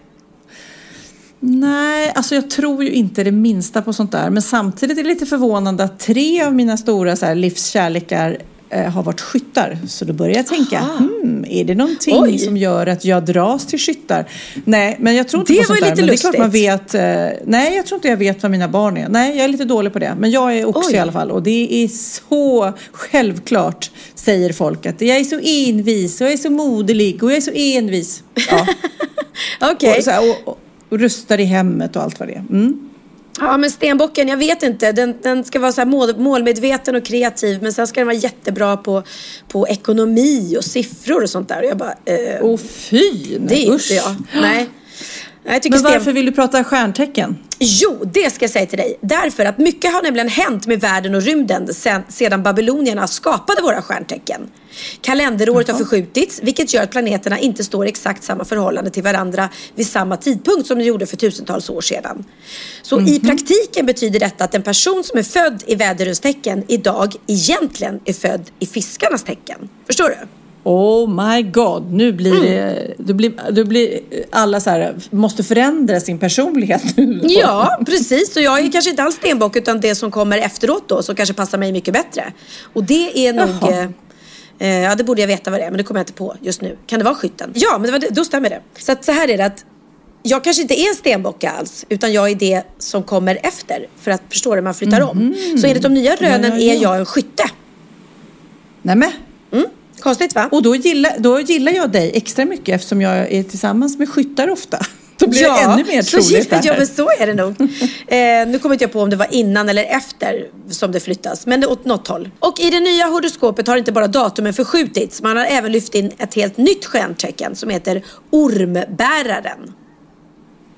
Nej, alltså jag tror ju inte det minsta på sånt där. Men samtidigt är det lite förvånande att tre av mina stora så här, livskärlekar har varit skyttar. Så då börjar jag tänka, hmm, är det någonting Oj. som gör att jag dras till skyttar? Nej, men jag tror inte Det på var sånt där. lite Men det är klart man lustigt. vet. Eh, nej, jag tror inte jag vet vad mina barn är. Nej, jag är lite dålig på det. Men jag är oxe Oj. i alla fall. Och det är så självklart, säger folk, att jag är så envis och jag är så moderlig och jag är så envis. Ja. Okej. Och, så här, och, och, och rustar i hemmet och allt vad det är. Mm. Ja, men stenbocken, jag vet inte. Den, den ska vara så mål, målmedveten och kreativ. Men sen ska den vara jättebra på, på ekonomi och siffror och sånt där. Och jag bara, eh, Åh fy! det är usch. inte jag. Nej. Men sten... varför vill du prata stjärntecken? Jo, det ska jag säga till dig. Därför att mycket har nämligen hänt med världen och rymden sen, sedan babylonierna skapade våra stjärntecken. Kalenderåret har förskjutits, vilket gör att planeterna inte står i exakt samma förhållande till varandra vid samma tidpunkt som de gjorde för tusentals år sedan. Så i praktiken betyder detta att en person som är född i väderröstecken idag egentligen är född i fiskarnas tecken. Förstår du? Oh my god, nu blir Mm. det... Du blir, du blir alla så här, måste förändra sin personlighet nu. Ja, precis. Och jag är kanske inte alls stenbock utan det som kommer efteråt då som kanske passar mig mycket bättre. Och det är nog... Eh, eh, ja, det borde jag veta vad det är men det kommer jag inte på just nu. Kan det vara skytten? Ja, men det var då stämmer det. Så att så här är det att jag kanske inte är en stenbock alls utan jag är det som kommer efter. För att förstå det, man flyttar om. Så enligt de nya rönen. Ja, ja, ja. är jag en skytte. Nämen. Konstigt va? Och då gillar, då gillar jag dig extra mycket eftersom jag är tillsammans med skyttar ofta. Då blir det ännu mer så troligt här. Ja, men så är det nog. Eh, nu kommer inte jag på om det var innan eller efter som det flyttas, men det åt något håll. Och i det nya horoskopet har inte bara datumen förskjutits, man har även lyft in ett helt nytt stjärntecken som heter ormbäraren.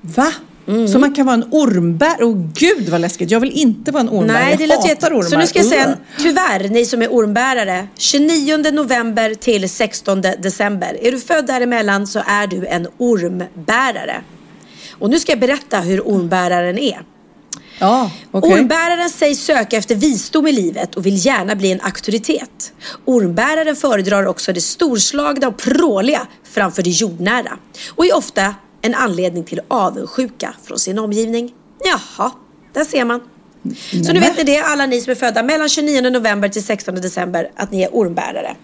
Va? Så man kan vara en ormbär? Åh gud vad läskigt. Jag vill inte vara en ormbär. Nej, det jag hatar jätte... ormar. Så nu ska jag säga, Ugh. tyvärr, ni som är ormbärare, 29 november till 16 december. Är du född däremellan så är du en ormbärare. Och nu ska jag berätta hur ormbäraren är. Ja, okej. Ormbäraren sägs söka efter visdom i livet och vill gärna bli en auktoritet. Ormbäraren föredrar också det storslagna och pråliga framför det jordnära och är ofta en anledning till avundsjuka från sin omgivning. Jaha, där ser man. Så nu vet ni det, alla ni som är födda mellan 29 november till 16 december, att ni är ormbärare.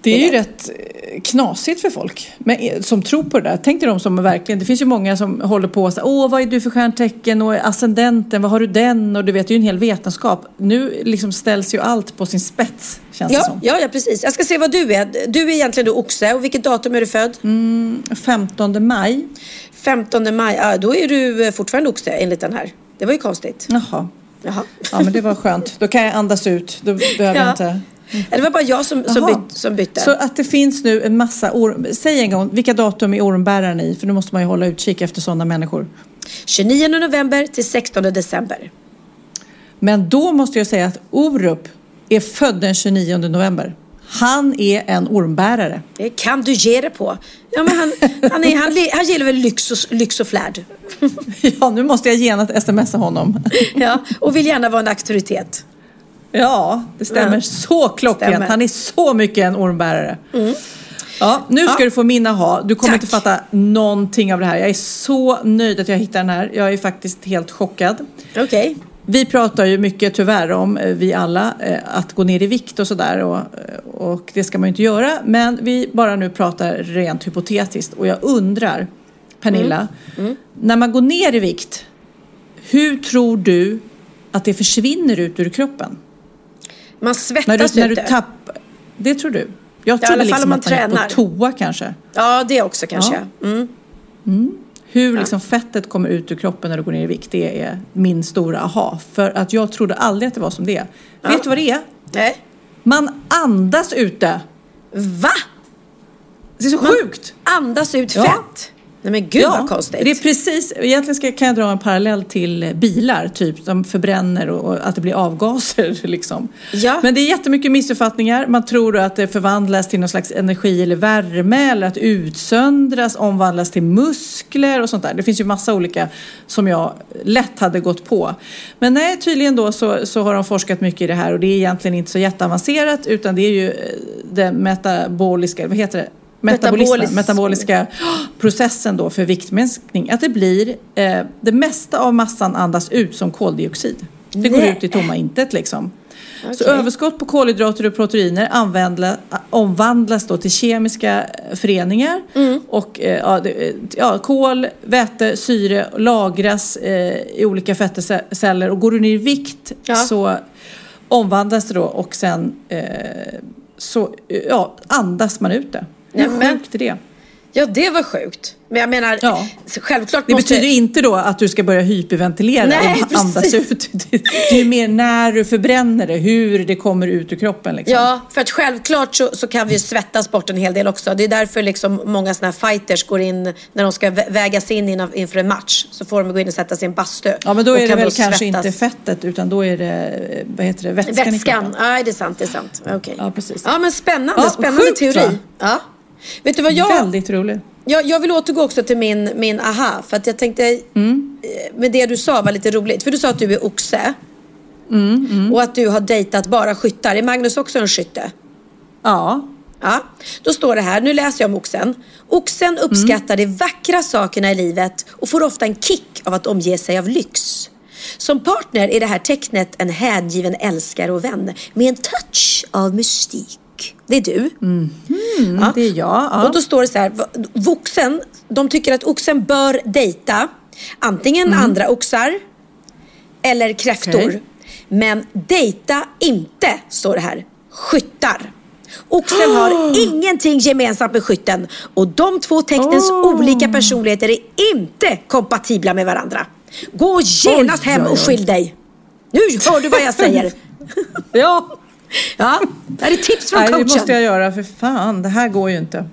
Det är ju det. rätt eh, knasigt för folk men, som tror på det där. Tänk dig de som verkligen, det finns ju många som håller på säger åh vad är du för stjärntecken och ascendenten, vad har du den och du vet, det är ju en hel vetenskap. Nu liksom ställs ju allt på sin spets känns det Ja, som. ja, ja, precis. Jag ska se vad du är. Du är egentligen då oxe. Och vilket datum är du född? 15 maj. 15 maj. Ja, då är du eh, fortfarande oxe enligt den här. Det var ju konstigt. Jaha. Jaha. Ja men det var skönt. Då kan jag andas ut. Då behöver jag Ja. inte. Det var bara jag som, som, byt, som bytte. Så att det finns nu en massa orm... Säg en gång, vilka datum är ormbäraren i? För nu måste man ju hålla utkik efter sådana människor. 29 november till 16 december. Men då måste jag säga att Orup är född den 29 november. Han är en ormbärare. Det kan du ge det på. Ja, men han, han, är, han, han gillar väl lyx och, lyx och flärd. Ja, nu måste jag genast smsa honom. Ja, och vill gärna vara en auktoritet. Ja, det stämmer Ja. så klockrent. Stämmer. Mm. Han är så mycket en ormbärare. Ja, nu ska Ja. du få min aha. Du kommer Tack. inte fatta någonting av det här. Jag är så nöjd att jag hittar den här. Jag är faktiskt helt chockad. Okej. Vi pratar ju mycket tyvärr om, eh, vi alla, eh, att gå ner i vikt och sådär och, och det ska man ju inte göra. Men vi bara nu pratar rent hypotetiskt och jag undrar, Pernilla, Mm. när man går ner i vikt, hur tror du att det försvinner ut ur kroppen? Man svettas När du, när du ute. tappar, det tror du? Jag trodde liksom om man att man tränar. på toa kanske. Ja, det också kanske. Ja. Mm. Hur liksom fettet kommer ut ur kroppen när du går ner i vikt, det är min stora aha. För att jag trodde aldrig att det var som det är. Vet du vad det är? Nej. Man andas ute. Va? Det är så Man sjukt. Andas ut Ja. fett? Nej men gud vad konstigt. Det är precis, egentligen ska, kan jag dra en parallell till bilar, typ, som förbränner och, och att det blir avgaser. Liksom. Ja. Men det är jättemycket missuppfattningar. Man tror att det förvandlas till någon slags energi eller värme eller att utsöndras, omvandlas till muskler och sånt där. Det finns ju massa olika som jag lätt hade gått på. Men nej, tydligen då så, så har de forskat mycket i det här och det är egentligen inte så jätteavancerat utan det är ju eh, det metaboliska, vad heter det? Metabolismen, Metabolis- metaboliska processen då för viktminskning. Att det blir, eh, det mesta av massan andas ut som koldioxid. Det går Nej. ut i tomma intet liksom. Så Okej. överskott på kolhydrater och proteiner användla, omvandlas då till kemiska föreningar. Mm. Och eh, ja, kol, väte, syre lagras eh, i olika fettceller. Och går du ner i vikt Ja. så omvandlas det då och sen eh, så ja, andas man ut det. Hur Nämen. sjukt är det? Ja, det var sjukt. Men jag menar, Ja. självklart Det måste... betyder inte då att du ska börja hyperventilera Nej, och andas precis. ut. Det är mer när du förbränner det, hur det kommer ut ur kroppen. Liksom. Ja, för att självklart så, så kan vi ju svettas bort en hel del också. Det är därför liksom många sådana här fighters går in, när de ska vä- vägas in innan, inför en match, så får de gå in och sätta sig i en bastu. Ja, men då är det väl kanske svettas. inte fettet utan då är det, vad heter det, vätskan, Vätskan, nej det är sant, det är sant. Okej. Ja, precis. Ja, men spännande, Ja, spännande sjukt, teori. va? Ja. Vet du vad jag... Väldigt roligt. Jag, jag vill återgå också till min, min aha. För att jag tänkte, Mm. eh, med det du sa var lite roligt. För du sa att du är oxe. Mm, Och att du har dejtat bara skyttar. Är Magnus också en skytte? Ja, Ja, då står det här, nu läser jag om oxen. Oxen uppskattar de vackra sakerna i livet och får ofta en kick av att omge sig av lyx. Som partner är det här tecknet en hängiven älskare och vän med en touch av mystik. Det är du. Ja. Mm, det är jag. Ja. Och då står det så här, voxen, de tycker att oxen bör dejta antingen Mm. andra oxar eller kräftor. Okej. Men dejta inte, står det här, skyttar. Oxen har ingenting gemensamt med skytten och de två tecknens Oh. olika personligheter är inte kompatibla med varandra. Gå genast Oj, hem och skilj dig. Nu hör du vad jag säger. ja. Ja, det här är tips från Nej, det coachen. måste jag göra för fan, det här går ju inte.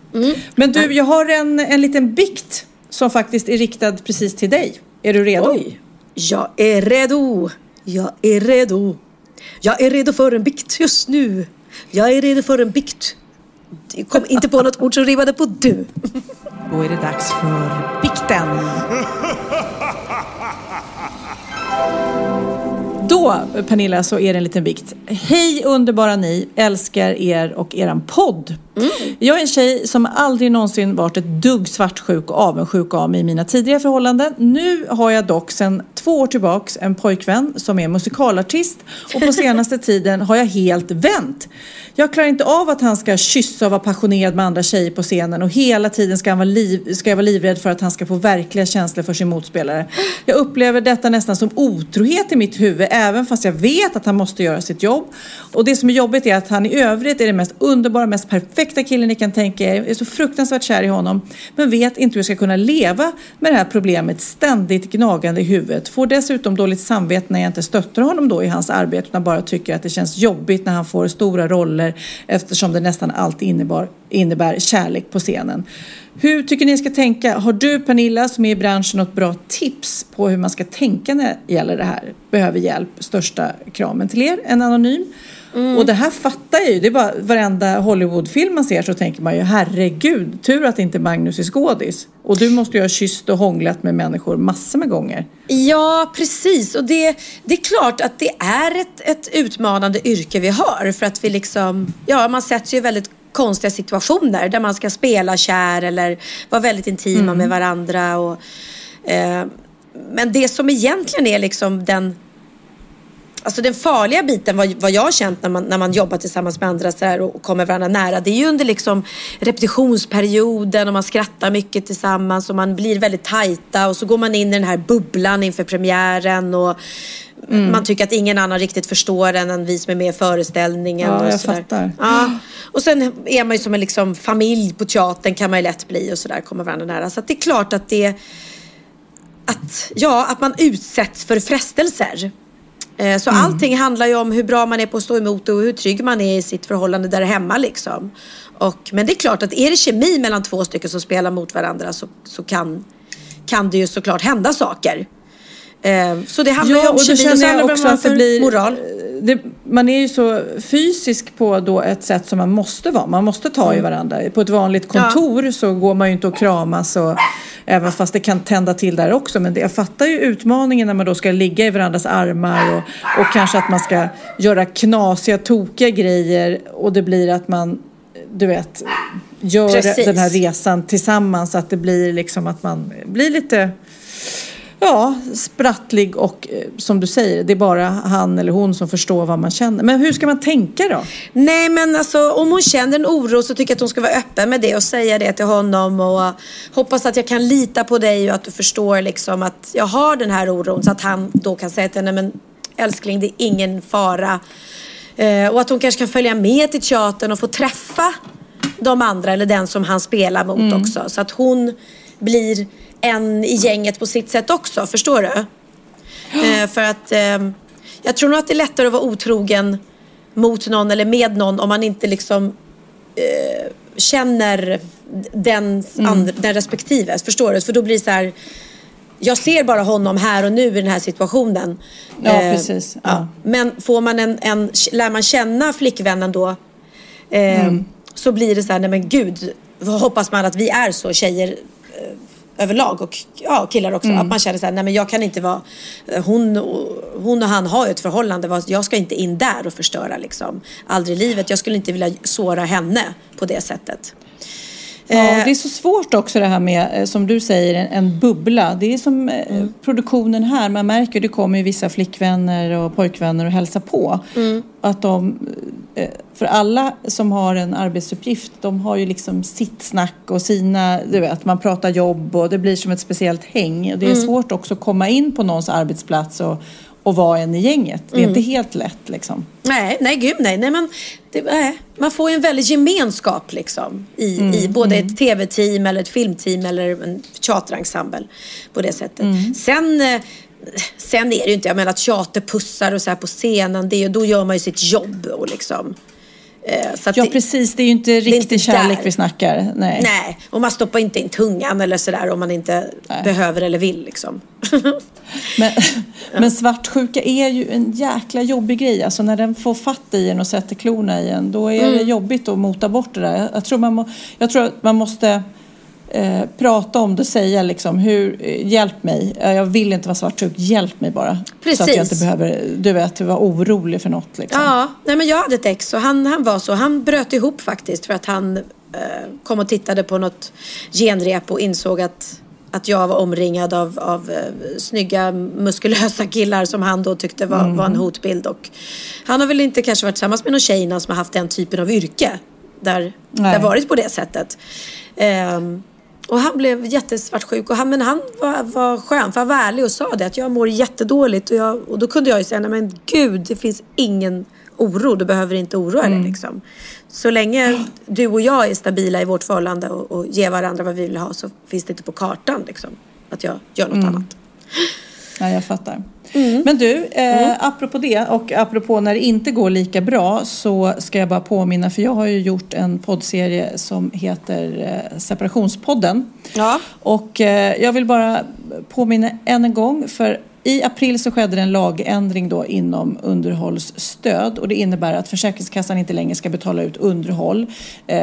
Men du, jag har en, en liten bikt som faktiskt är riktad precis till dig. Är du redo? Oj, jag är redo. Jag är redo. Jag är redo för en bikt just nu. Jag är redo för en bikt. Kom inte på något ord som rimmade på du. Då är det dags för bikten. Då, Pernilla, så är det en liten bikt. Hej underbara ni, älskar er och eran podd. Jag är en tjej som aldrig någonsin varit ett dugg svartsjuk och avundsjuk av mig i mina tidigare förhållanden. Nu har jag dock sedan två år tillbaks en pojkvän som är musikalartist och på senaste tiden har jag helt vänt. Jag klarar inte av att han ska kyssa och vara passionerad med andra tjejer på scenen och hela tiden ska, han vara liv, ska jag vara livrädd för att han ska få verkliga känslor för sin motspelare. Jag upplever detta nästan som otrohet i mitt huvud även fast jag vet att han måste göra sitt jobb. Och det som är jobbigt är att han i övrigt är den mest underbara, mest perfekta killen ni kan tänka er. Jag är så fruktansvärt kär i honom men vet inte hur jag ska kunna leva med det här problemet ständigt gnagande i huvudet. Får dessutom dåligt samvete när jag inte stöttar honom då i hans arbete utan bara tycker att det känns jobbigt när han får stora roller eftersom det nästan alltid innebar, innebär kärlek på scenen. Hur tycker ni jag ska tänka? Har du Pernilla som är i branschen något bra tips på hur man ska tänka när det gäller det här? Behöver hjälp? Största kramen till er, en anonym. Mm. Och det här fattar jag ju. Det är bara varenda Hollywoodfilm man ser så tänker man ju herregud, tur att inte Magnus är skådis. Och du måste ju ha kysst och hånglat med människor massor med gånger. Ja, precis. Och det, det är klart att det är ett, ett utmanande yrke vi har. För att vi liksom, ja, man sätts ju i väldigt konstiga situationer där man ska spela kär eller vara väldigt intima Mm. med varandra. Och, eh, men det som egentligen är liksom den Alltså den farliga biten, vad, vad jag har känt när man, när man jobbar tillsammans med andra så här, och kommer varandra nära, det är ju under liksom repetitionsperioden och man skrattar mycket tillsammans och man blir väldigt tajta och så går man in i den här bubblan inför premiären och Mm. man tycker att ingen annan riktigt förstår en än vi som är med i föreställningen. Ja, och jag fattar. Ja. Och sen är man ju som en liksom familj på teatern kan man ju lätt bli och sådär, kommer varandra nära. Så att det är klart att det att, ja, att man utsätts för frestelser. Eh, Så allting handlar ju om hur bra man är på att stå emot och hur trygg man är i sitt förhållande där hemma. Liksom. Och, men det är klart att är det kemi mellan två stycken som spelar mot varandra så, så kan, kan det ju såklart hända saker. Eh, Så det handlar ju om kemi och det också att det för blir... moral. Det, man är ju så fysisk på då ett sätt som man måste vara. Man måste ta Mm. i varandra. På ett vanligt kontor så går man ju inte och kramas och även fast det kan tända till där också. Men det, jag fattar ju utmaningen när man då ska ligga i varandras armar och, och kanske att man ska göra knasiga, tokiga grejer och det blir att man, du vet, gör Precis. den här resan tillsammans. Att det blir liksom att man blir lite Ja, sprattlig och eh, som du säger, det är bara han eller hon som förstår vad man känner. Men hur ska man tänka då? Nej men alltså om hon känner en oro så tycker jag att hon ska vara öppen med det och säga det till honom och hoppas att jag kan lita på dig och att du förstår liksom att jag har den här oron så att han då kan säga till henne men älskling det är ingen fara. Eh, och att hon kanske kan följa med till teatern och få träffa de andra eller den som han spelar mot Mm. också. Så att hon blir en i gänget på sitt sätt också, förstår du? Eh, för att eh, jag tror nog att det är lättare att vara otrogen mot någon eller med någon om man inte liksom eh, känner den, Mm. and, den respektive. Förstår du? För då blir det så här jag ser bara honom här och nu i den här situationen. Ja, Eh, precis. Ja. Men får man en, en, lär man känna flickvännen då eh, Mm. så blir det så här, nej men gud, hoppas man att vi är så tjejer eh, överlag och ja, killar också. Mm. Att man känner så här, nej men jag kan inte vara, eh, hon, och- hon och han har ju ett förhållande, jag ska inte in där och förstöra liksom. Aldrig i livet, jag skulle inte vilja såra henne på det sättet. Ja, Eh, det är så svårt också det här med, eh, som du säger, en, bubbla. Det är som eh, Mm. produktionen här. Man märker, det kommer ju vissa flickvänner och pojkvänner och hälsa på. Mm. Att de, för alla som har en arbetsuppgift, de har ju liksom sitt snack och sina, du vet, man pratar jobb och det blir som ett speciellt häng. Och det är Mm. svårt också att komma in på någons arbetsplats och, och vara en i gänget. Det är Mm. inte helt lätt liksom. Nej, nej gud nej. nej, man, det, nej. Man får ju en väldig gemenskap liksom. I, Mm, i både ett tv-team eller ett filmteam eller en teaterensemble. På det sättet. Mm. Sen, eh, sen är det ju inte, jag menar teaterpussar och så här på scenen. Det då gör man ju sitt jobb och liksom. Eh, Ja det- precis, det är ju inte riktig kärlek där. vi snackar. Nej. Nej, och man stoppar inte in tungan eller sådär om man inte behöver eller vill liksom. Men, men svartsjuka är ju en jäkla jobbig grej. Alltså när den får fatt i en och sätter klorna i en, då är det Mm. jobbigt att mota bort det där. Jag, jag, tror man må, jag tror att man måste eh, prata om det säga liksom, hur, eh, hjälp mig. Eh, Jag vill inte vara svartsjuk, hjälp mig bara. Så att Precis. jag inte behöver, du vet, vara orolig för något. Liksom. Ja, nej men jag hade ett ex och han, han var så. Han bröt ihop faktiskt för att han eh, kom och tittade på något genrep och insåg att, att jag var omringad av, av snygga muskulösa killar som han då tyckte var, var en hotbild. Och han har väl inte kanske varit tillsammans med någon tjej innan som har haft den typen av yrke. Där det har varit på det sättet. Ehm, och han blev jättesvartsjuk. Och han, men han var, var skön, för han var ärlig och sa det. Att jag mår jättedåligt. Och, jag, och då kunde jag ju säga, nej men gud, det finns ingen oro. Du behöver inte oroa dig liksom. Så länge du och jag är stabila i vårt förhållande och, och ger varandra vad vi vill ha så finns det inte på kartan liksom. Att jag gör något annat. Ja, jag fattar. Mm. Men du, eh, apropå det och apropå när det inte går lika bra så ska jag bara påminna, för jag har ju gjort en poddserie som heter eh, Separationspodden. Ja. Och eh, jag vill bara påminna än en gång, för i april så skedde det en lagändring då inom underhållsstöd och det innebär att Försäkringskassan inte längre ska betala ut underhåll eh,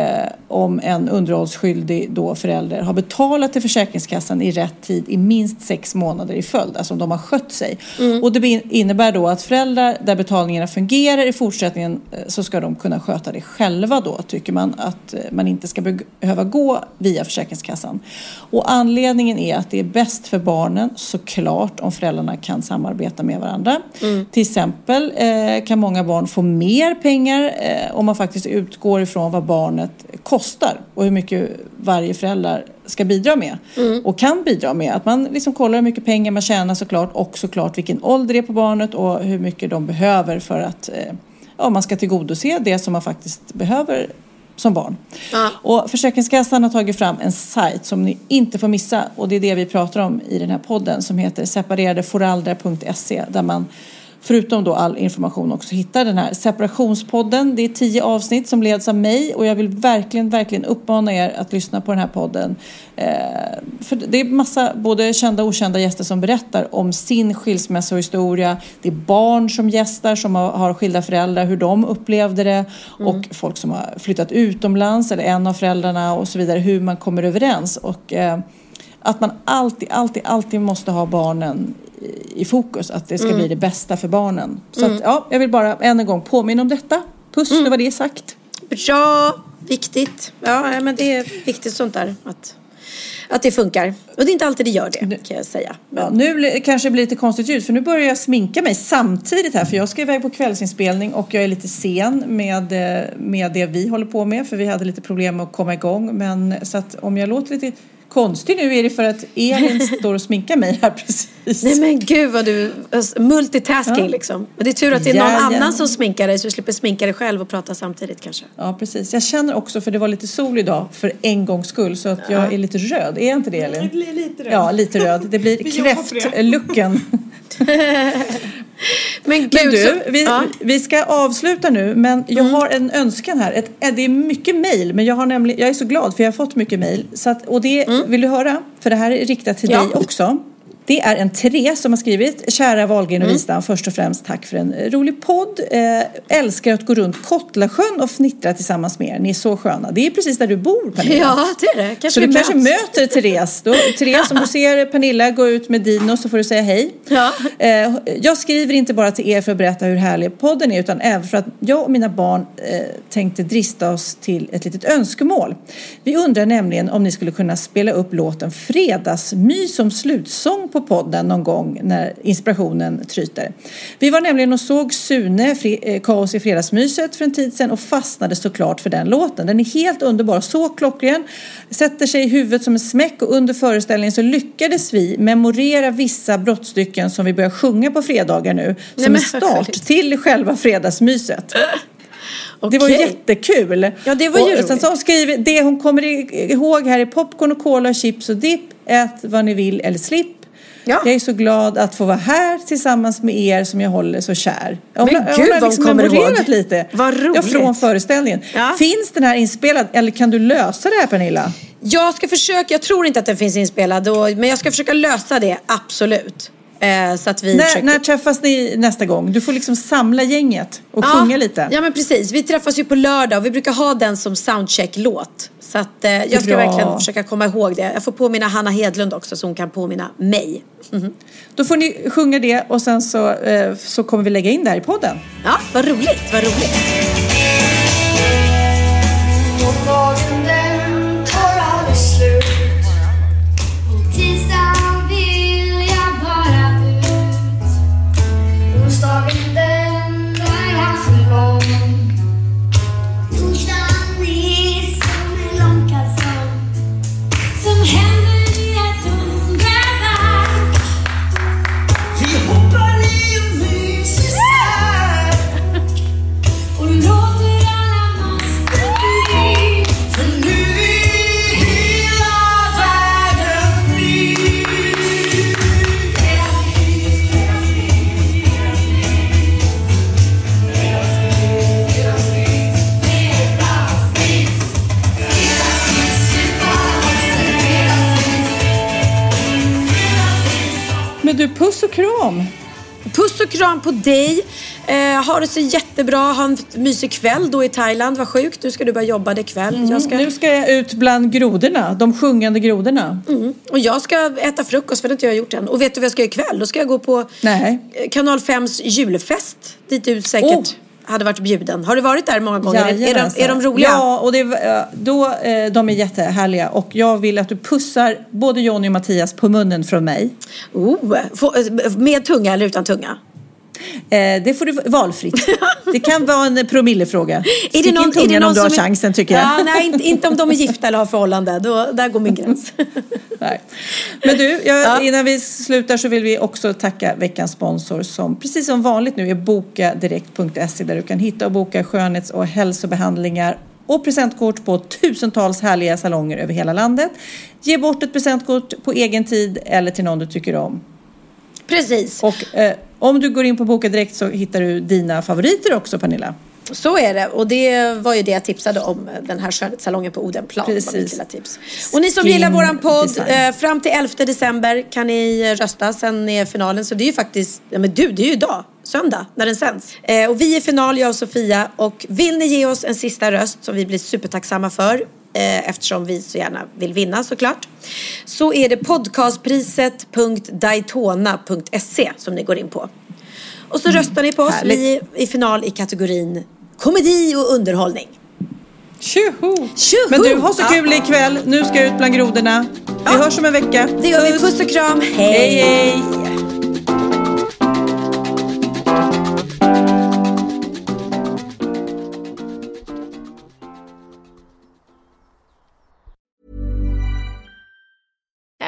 om en underhållsskyldig då förälder har betalat till Försäkringskassan i rätt tid i minst sex månader i följd, alltså om de har skött sig. Och det innebär då att föräldrar där betalningarna fungerar i fortsättningen eh, så ska de kunna sköta det själva då, tycker man att eh, man inte ska be- behöva gå via Försäkringskassan. Och anledningen är att det är bäst för barnen såklart om föräldrarna kan samarbeta med varandra. Till exempel eh, kan många barn få mer pengar eh, om man faktiskt utgår ifrån vad barnet kostar och hur mycket varje förälder ska bidra med och kan bidra med. Att man liksom kollar hur mycket pengar man tjänar såklart och såklart vilken ålder det är på barnet och hur mycket de behöver för att eh, ja, man ska tillgodose det som man faktiskt behöver som barn. Och Försäkringskassan har tagit fram en sajt som ni inte får missa och det är det vi pratar om i den här podden som heter separeradeföräldrar.se där man förutom då all information också hittar den här separationspodden. Det är tio avsnitt som leds av mig och jag vill verkligen, verkligen uppmana er att lyssna på den här podden. Eh, för det är massa både kända och okända gäster som berättar om sin skilsmässohistoria. Det är barn som gästar som har, har skilda föräldrar, hur de upplevde det och folk som har flyttat utomlands eller en av föräldrarna och så vidare, hur man kommer överens. Och, eh, att man alltid, alltid, alltid måste ha barnen i- fokus. Att det ska bli det bästa för barnen. Så att, ja, jag vill bara än en gång påminna om detta. Puss, nu var det sagt. Bra, viktigt. Ja, men det är viktigt sånt där. Att, att det funkar. Och det är inte alltid det gör det, kan jag säga. Ja, nu kanske det blir lite konstigt ljud för nu börjar jag sminka mig samtidigt här för jag ska iväg på kvällsinspelning och jag är lite sen med, eh, med det vi håller på med för vi hade lite problem med att komma igång. Men så att om jag låter lite konstig nu är det för att Elin står och sminkar mig här precis. Nej men gud vad du, alltså, multitasking liksom. Men det är tur att det är någon Jajamän. annan som sminkar dig så du slipper sminka dig själv och prata samtidigt kanske. Ja, precis. Jag känner också, för det var lite sol idag för en gångs skull, så att jag är lite röd. Är jag inte det, Elin? lite röd. Ja, lite röd. Det blir kräftlooken. Men gud, Men du, vi, ja. vi ska avsluta nu, men jag har en önskan här. Ett, eh, det är mycket mejl, men jag, har nämligen, jag är så glad för jag har fått mycket mejl. Och det vill du höra? För det här är riktat till Ja. dig också. Det är en Therese som har skrivit. Kära Wahlgren och Wistam, först och främst tack för en rolig podd. Eh, älskar att gå runt Kottlasjön och fnittra tillsammans med er. Ni är så sköna. Det är precis där du bor, Pernilla. Ja, det är det. Kanske Så vi du kanske möts. möter Therese. Då, Therese, om du ser Pernilla gå ut med Dino så får du säga hej. Ja. Eh, jag skriver inte bara till er för att berätta hur härlig podden är utan även för att jag och mina barn eh, tänkte drista oss till ett litet önskemål. Vi undrar nämligen om ni skulle kunna spela upp låten Fredagsmys som slutsång på podden någon gång när inspirationen tryter. Vi var nämligen och såg Sune, eh, Kaos i Fredagsmyset för en tid sedan och fastnade såklart för den låten. Den är helt underbar, så klockren, sätter sig i huvudet som en smäck och under föreställningen så lyckades vi memorera vissa brottstycken som vi börjar sjunga på fredagar nu som men en start till själva fredagsmyset. Det var Okej. jättekul. Ja, det var ju och Sen så skrivit det hon kommer ihåg här är popcorn och cola, chips och dipp. Ät vad ni vill eller slipp. Ja. Jag är så glad att få vara här tillsammans med er som jag håller så kär. Hon, Men har- gud, hon har liksom kommer memorerat ihåg. lite. Vad roligt. Ja, från föreställningen. Ja. Finns den här inspelad eller kan du lösa det här Pernilla? Jag ska försöka, jag tror inte att den finns inspelad, och, men jag ska försöka lösa det, absolut. Eh, så att vi När, försöker... när träffas ni nästa gång? Du får liksom samla gänget och sjunga lite. Ja men precis, vi träffas ju på lördag och vi brukar ha den som soundcheck-låt. Så att, eh, jag ska Bra. verkligen försöka komma ihåg det. Jag får påminna Hanna Hedlund också så hon kan påminna mig. Mhm. Då får ni sjunga det och sen så, eh, så kommer vi lägga in det här i podden. Ja, vad roligt, vad roligt. Du, puss och kram! Puss och kram på dig. Eh, ha det så jättebra. Ha en mysig kväll då i Thailand. Vad sjukt. Nu ska du börja jobba det kväll. Jag ska... Nu ska jag ut bland grodorna, de sjungande grodorna. Mm. Och jag ska äta frukost för det har inte jag gjort än. Och vet du vad jag ska göra ikväll? Då ska jag gå på Nej. Kanal 5s julfest. Dit du säkert Oh. Hade varit bjuden. Har du varit där många gånger? Är, är, de, Jajamensan. är de roliga? Ja, och det, eh, då, eh, de är jättehärliga. Och jag vill att du pussar både Jonny och Mattias på munnen från mig. Oh, eh, med tunga eller utan tunga? Eh, det får du valfritt. Det kan vara en promillefråga. Stick in tungan om du har är- chansen tycker jag. Ja, nej, inte, inte om de är gifta eller har förhållande. Då, där går min gräns. Nej. Men du, jag, Ja. innan vi slutar så vill vi också tacka veckans sponsor som precis som vanligt nu är bokadirekt.se där du kan hitta och boka skönhets och hälsobehandlingar och presentkort på tusentals härliga salonger över hela landet. Ge bort ett presentkort på egen tid eller till någon du tycker om. Precis. Och eh, om du går in på Boka Direkt så hittar du dina favoriter också Pernilla. Så är det. Och det var ju det jag tipsade om. Den här skönhetssalongen på Odenplan. Precis. tips. Och ni som Skin gillar våran podd. design. Eh, fram till 11 december kan ni rösta. Sen är finalen. Så det är ju faktiskt. Ja, men du, det är ju idag. Söndag när den sänds. Eh, och vi är final, jag och Sofia. Och vill ni ge oss en sista röst som vi blir supertacksamma för. Eh, eftersom vi så gärna vill vinna såklart. Så är det podcastpriset.daytona.se som ni går in på. Och så röstar ni på oss. Härligt. Vi är i final i kategorin komedi och underhållning. Tjoho! Tjoho! Men du, ha så Ja. kul ikväll. Nu ska jag ut bland grodorna. Vi Ja. hörs om en vecka. Det gör vi. Puss och kram. Hej! Hej, hej!